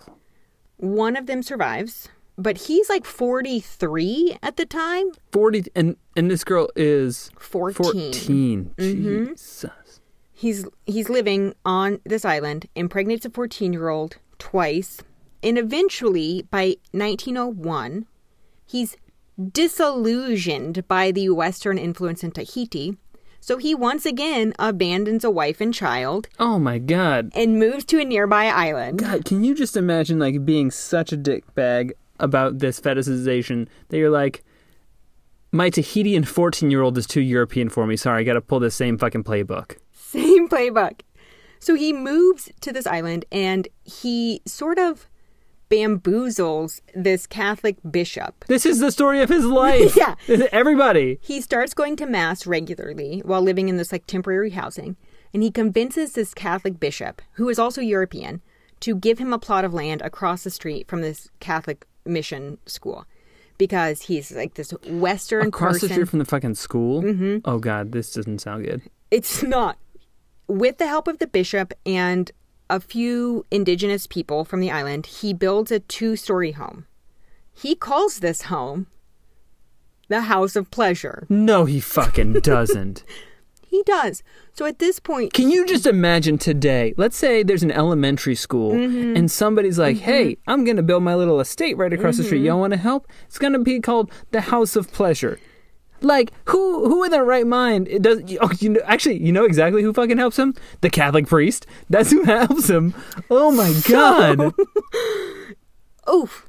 One of them survives, but he's like 43 at the time. Forty, and and this girl is 14. 14. Mm-hmm. Jesus. He's he's living on this island, impregnates a 14-year-old twice, and eventually by 1901, he's disillusioned by the western influence in Tahiti. So he once again abandons a wife and child Oh my god. and moves to a nearby island. God, can you just imagine like being such a dickbag about this fetishization that you're like, my Tahitian 14 year old is too European for me. Sorry, I got to pull this same fucking playbook. Same playbook. So he moves to this island and he sort of bamboozles this Catholic bishop This is the story of his life. Yeah. Everybody. He starts going to mass regularly while living in this like temporary housing, and he convinces this Catholic bishop, who is also European, to give him a plot of land across the street from this Catholic mission school because he's like this Western Across person. the street from the fucking school. Mm-hmm. Oh god, this doesn't sound good. It's not. With the help of the bishop and a few indigenous people from the island, he builds a two story home. He calls this home the House of Pleasure. No, he fucking doesn't. He does. So at this point, Can you just imagine today? Let's say there's an elementary school Mm-hmm. and somebody's like, "Hey, I'm going to build my little estate right across the Mm-hmm. street. Y'all want to help?" It's going to be called the House of Pleasure. Like who who in their right mind it does oh, you know actually you know exactly who fucking helps him? The Catholic priest. That's who helps him. Oh my god. oof,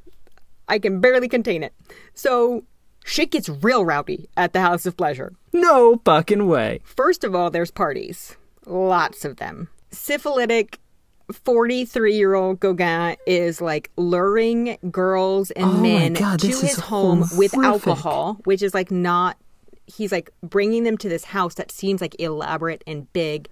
I can barely contain it. So shit gets real rowdy at the House of Pleasure. no fucking way. First of all, there's parties. Lots of them. Syphilitic 43 year old Gauguin is like luring girls and Oh men God, to his is home with alcohol, which is like not he's like bringing them to this house that seems like elaborate and big.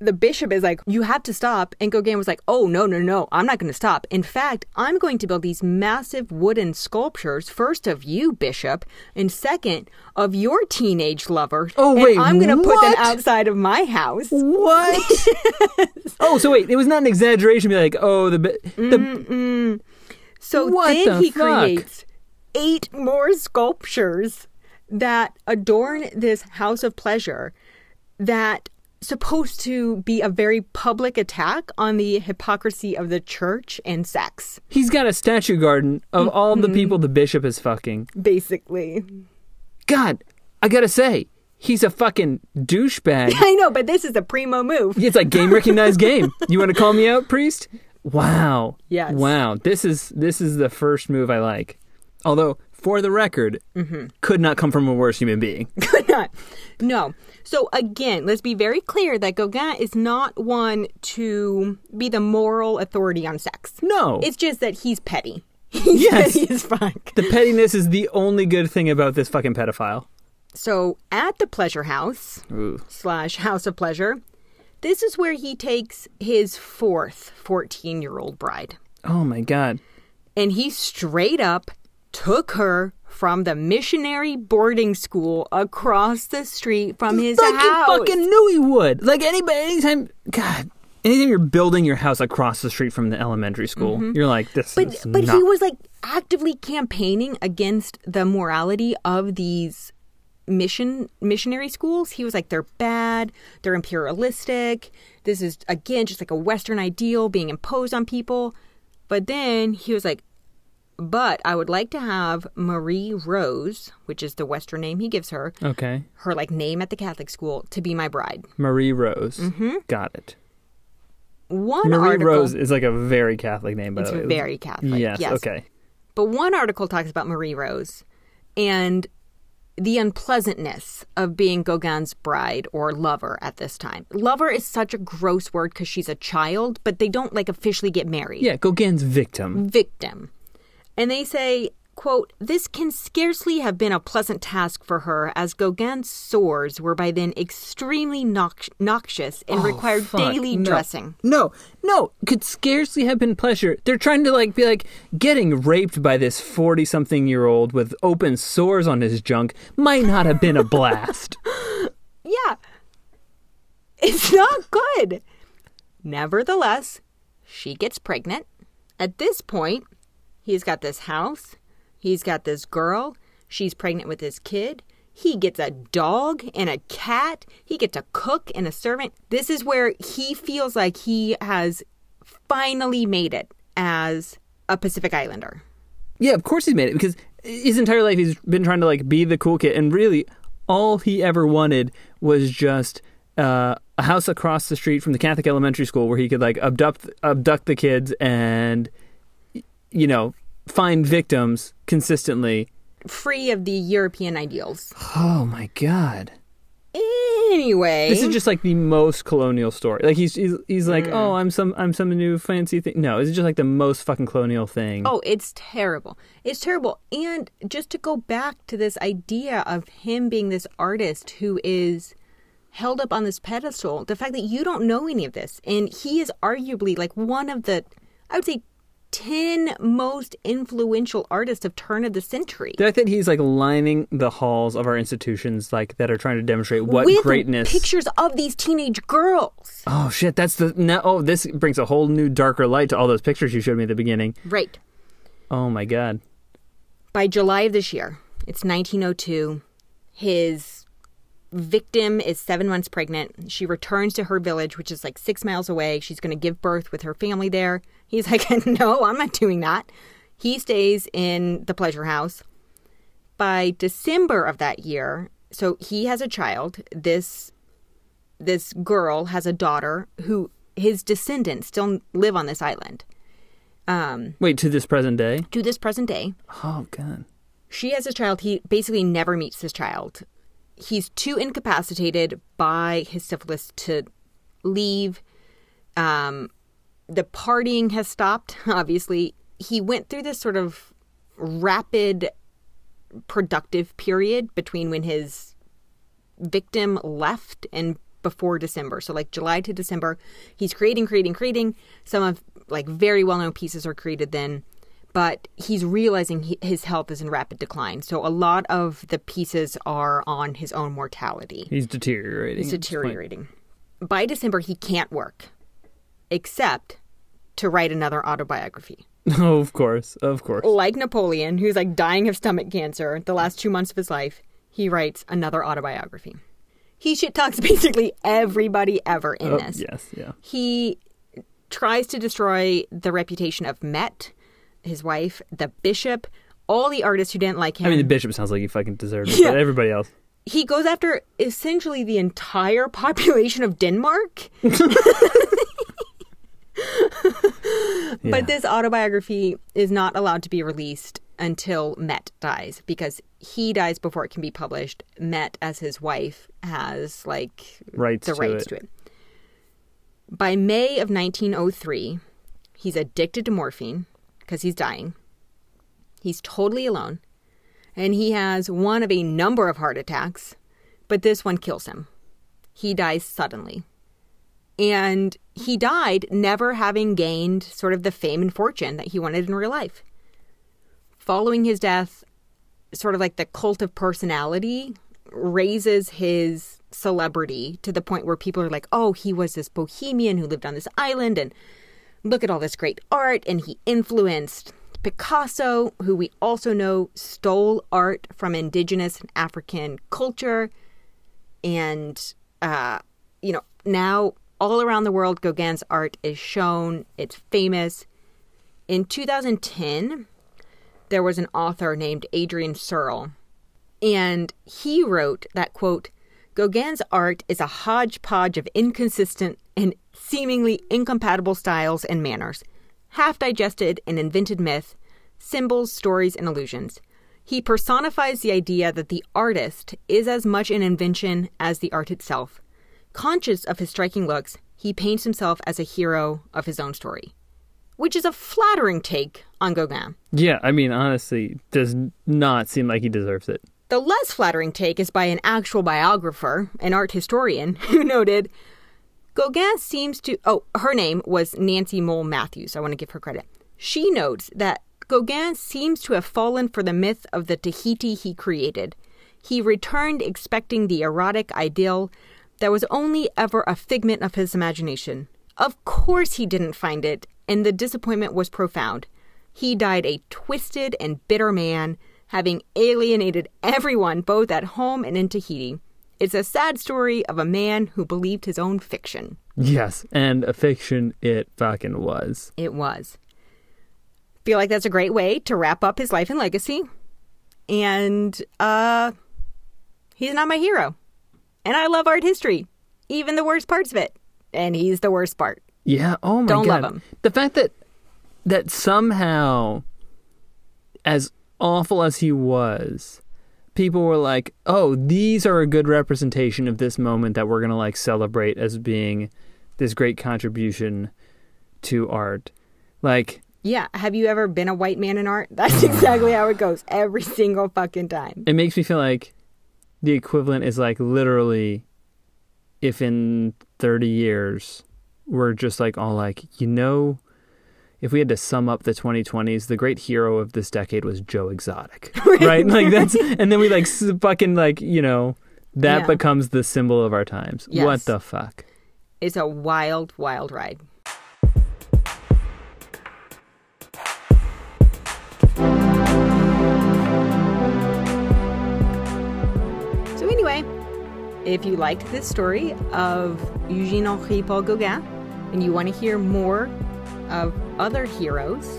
The bishop is like, You have to stop. And Gauguin was like, Oh, no, no, no, I'm not going to stop. In fact, I'm going to build these massive wooden sculptures, first of you, bishop, and second of your teenage lover. Oh, and wait, I'm going to put them outside of my house. What? oh, so wait, it was not an exaggeration. to Be like, oh, the the So What then the he fuck? creates eight more sculptures that adorn this house of pleasure that supposed to be a very public attack on the hypocrisy of the church and sex he's got a statue garden of all the mm-hmm. people the bishop is fucking. basically God, I gotta say, he's a fucking douchebag. i know but this is a primo move It's like game recognized game. You want to call me out, priest? Wow. Yes. Wow. This is this is the first move I like. Although, for the record, mm-hmm. could not come from a worse human being. could not. No. So again, let's be very clear that Gauguin is not one to be the moral authority on sex. No. It's just that he's petty. He's Yes. petty as fuck. the pettiness is the only good thing about this fucking pedophile. So at the pleasure house Ooh. slash house of pleasure, this is where he takes his fourth 14 year old bride. Oh my god. And he straight up took her from the missionary boarding school across the street from his Like you house. fucking knew he would. Like anybody, anytime, God, anytime you're building your house across the street from the elementary school, mm-hmm. you're like, this But but not. he was like actively campaigning against the morality of these mission missionary schools. He was like they're bad, they're imperialistic. This is again just like a western ideal being imposed on people. But then he was like but I would like to have Marie Rose, which is the western name he gives her, okay. her like name at the Catholic school to be my bride. Marie Rose. Mm-hmm. Got it. One Marie article Rose is like a very Catholic name, by it's the way. very Catholic. Yes, yes. Okay. But one article talks about Marie Rose and the unpleasantness of being Gauguin's bride or lover at this time. Lover is such a gross word because she's a child, but they don't like officially get married. Yeah, Gauguin's victim. Victim. And they say, quote, this can scarcely have been a pleasant task for her as Gauguin's sores were by then extremely nox- noxious and oh, required Oh, Fuck, daily no. dressing. No, no, could scarcely have been pleasure. They're trying to like be like getting raped by this forty-something-year-old with open sores on his junk might not have been a blast. Yeah. It's not good. Nevertheless, she gets pregnant. At this point, he's got this house, he's got this girl, she's pregnant with his kid. He gets a dog and a cat. He gets a cook and a servant. This is where he feels like he has finally made it as a Pacific Islander. yeah, of course he's made it because his entire life he's been trying to like be the cool kid, and really all he ever wanted was just uh, a house across the street from the Catholic elementary school where he could like abduct abduct the kids and you know find victims consistently. Free of the European ideals. Oh my god. Anyway. This is just like the most colonial story. Like he's he's, he's like, mm. oh, I'm some I'm some new fancy thing. No, it's just like the most fucking colonial thing. Oh, it's terrible. It's terrible. And just to go back to this idea of him being this artist who is held up on this pedestal, the fact that you don't know any of this, and he is arguably like one of the, I would say, 10 most influential artists of turn of the century. Fact that he's like lining the halls of our institutions, like that are trying to demonstrate what with greatness. pictures of these teenage girls. Oh shit, that's the now. Oh, this brings a whole new darker light to all those pictures you showed me at the beginning. Right. Oh my god. By July of this year, it's 1902. His victim is seven months pregnant. She returns to her village, which is like six miles away. She's going to give birth with her family there. He's like, no, I'm not doing that. He stays in the pleasure house. By December of that year, so he has a child. This this girl has a daughter who his descendants still live on this island. Um, Wait, to this present day. to this present day, Oh god. she has a child. He basically never meets this child. He's too incapacitated by his syphilis to leave. Um, the partying has stopped, obviously. He went through this sort of rapid productive period between when his victim left and before December. So like July to December, he's creating, creating, creating. Some of like very well known pieces are created then, but he's realizing he, his health is in rapid decline. So a lot of the pieces are on his own mortality. He's deteriorating. He's deteriorating. By December, he can't work, except to write another autobiography. Oh, of course, of course. Like Napoleon, who's like dying of stomach cancer the last two months of his life, he writes another autobiography. He shit talks basically everybody ever in Oh, this. yes, yeah. He tries to destroy the reputation of Mette, his wife, the bishop, all the artists who didn't like him. I mean, the bishop sounds like he fucking deserved it, Yeah. but everybody else. he goes after essentially the entire population of Denmark. Yeah. But this autobiography is not allowed to be released until Mette dies because he dies before it can be published. Mette, as his wife, has like Rights the to rights it. to it. By May of 1903, he's addicted to morphine because he's dying. He's totally alone. And he has one of a number of heart attacks, but this one kills him. He dies suddenly. And he died never having gained sort of the fame and fortune that he wanted in real life. Following his death, sort of like the cult of personality raises his celebrity to the point where people are like, oh, he was this bohemian who lived on this island and look at all this great art. And he influenced Picasso, who we also know stole art from indigenous and African culture. And, uh, you know, now all around the world, Gauguin's art is shown, it's famous. In 2010, there was an author named Adrian Searle, and he wrote that, quote, Gauguin's art is a hodgepodge of inconsistent and seemingly incompatible styles and manners, half digested and invented myth, symbols, stories, and illusions. He personifies the idea that the artist is as much an invention as the art itself. Conscious of his striking looks, he paints himself as a hero of his own story, which is a flattering take on Gauguin. Yeah, I mean, honestly, does not seem like he deserves it. The less flattering take is by an actual biographer, an art historian, who noted Gauguin seems to. Oh, her name was Nancy Mowll Mathews. I want to give her credit. She notes that Gauguin seems to have fallen for the myth of the Tahiti he created. He returned expecting the erotic ideal that was only ever a figment of his imagination. Of course, he didn't find it, and the disappointment was profound. He died a twisted and bitter man, having alienated everyone both at home and in Tahiti. It's a sad story of a man who believed his own fiction. Yes, and a fiction it fucking was. It was. Feel like that's a great way to wrap up his life and legacy. And uh he's not my hero. And I love art history, even the worst parts of it. And he's the worst part. Yeah. Oh my god. Don't love him. The fact that that somehow, as awful as he was, people were like, "Oh, these are a good representation of this moment that we're gonna like celebrate as being this great contribution to art." Like, Yeah, have you ever been a white man in art? That's exactly how it goes every single fucking time. it makes me feel like the equivalent is like literally, if in thirty years we're just like all like, you know. if we had to sum up the 2020s, the great hero of this decade was Joe Exotic, right? Like that's, and then we like fucking like you know that Yeah. becomes the symbol of our times. Yes. What the fuck? It's a wild, wild ride. If you liked this story of Eugene Henri Paul Gauguin and you want to hear more of other heroes,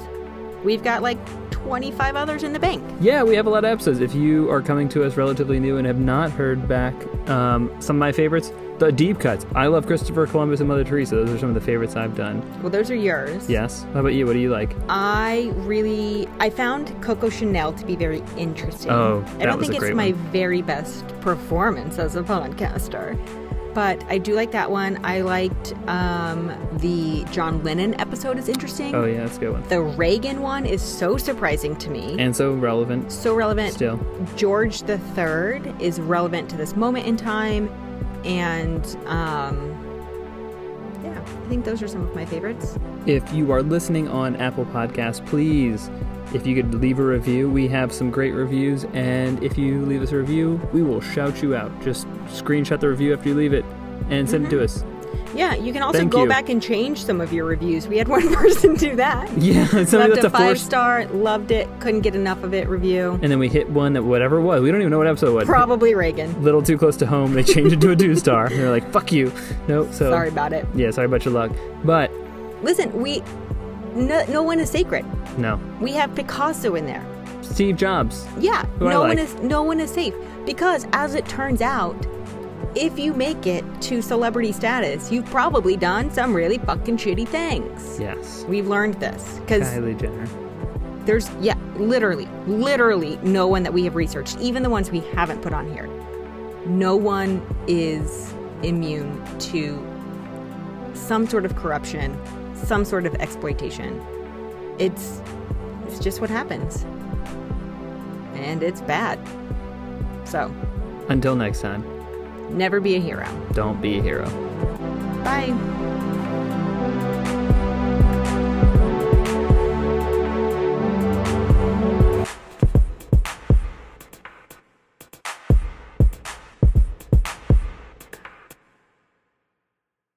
we've got like 25 others in the bank. Yeah, we have a lot of episodes. If you are coming to us relatively new and have not heard back um, some of my favorites, the deep cuts. I love Christopher Columbus and Mother Teresa. Those are some of the favorites I've done. Well, those are yours. Yes. How about you? What do you like? I really I found Coco Chanel to be very interesting. Oh, that I don't was think a it's my one. very best performance as a podcaster. but I do like that one. I liked um, the John Lennon episode is interesting. Oh yeah, that's a good one. The Reagan one is so surprising to me. And so relevant so relevant. still. George the Third is relevant to this moment in time, and um, yeah, I think those are some of my favorites. If you are listening on Apple Podcasts, please, if you could leave a review, we have some great reviews. And if you leave us a review, we will shout you out. Just screenshot the review after you leave it and send it to us. Yeah, you can also Thank go you. back and change some of your reviews. We had one person do that. Yeah, Loved left a a five star, loved it, couldn't get enough of it review. And then we hit one that whatever it was. We don't even know what episode it was. Probably Reagan. little too close to home. They changed it to a two star. They're like, "Fuck you." No, so Sorry about it. Yeah, sorry about your luck. But Listen, we no, no one is sacred. no, We have Picasso in there. Steve Jobs. Yeah, no one is no one is safe because as it turns out, if you make it to celebrity status, you've probably done some really fucking shitty things. Yes, We've learned this because Kylie Jenner. there's yeah, literally, literally no one that we have researched, even the ones we haven't put on here. No one is immune to some sort of corruption, some sort of exploitation. It's it's just what happens. And it's bad. So, Until next time, never be a hero. don't be a hero. Bye.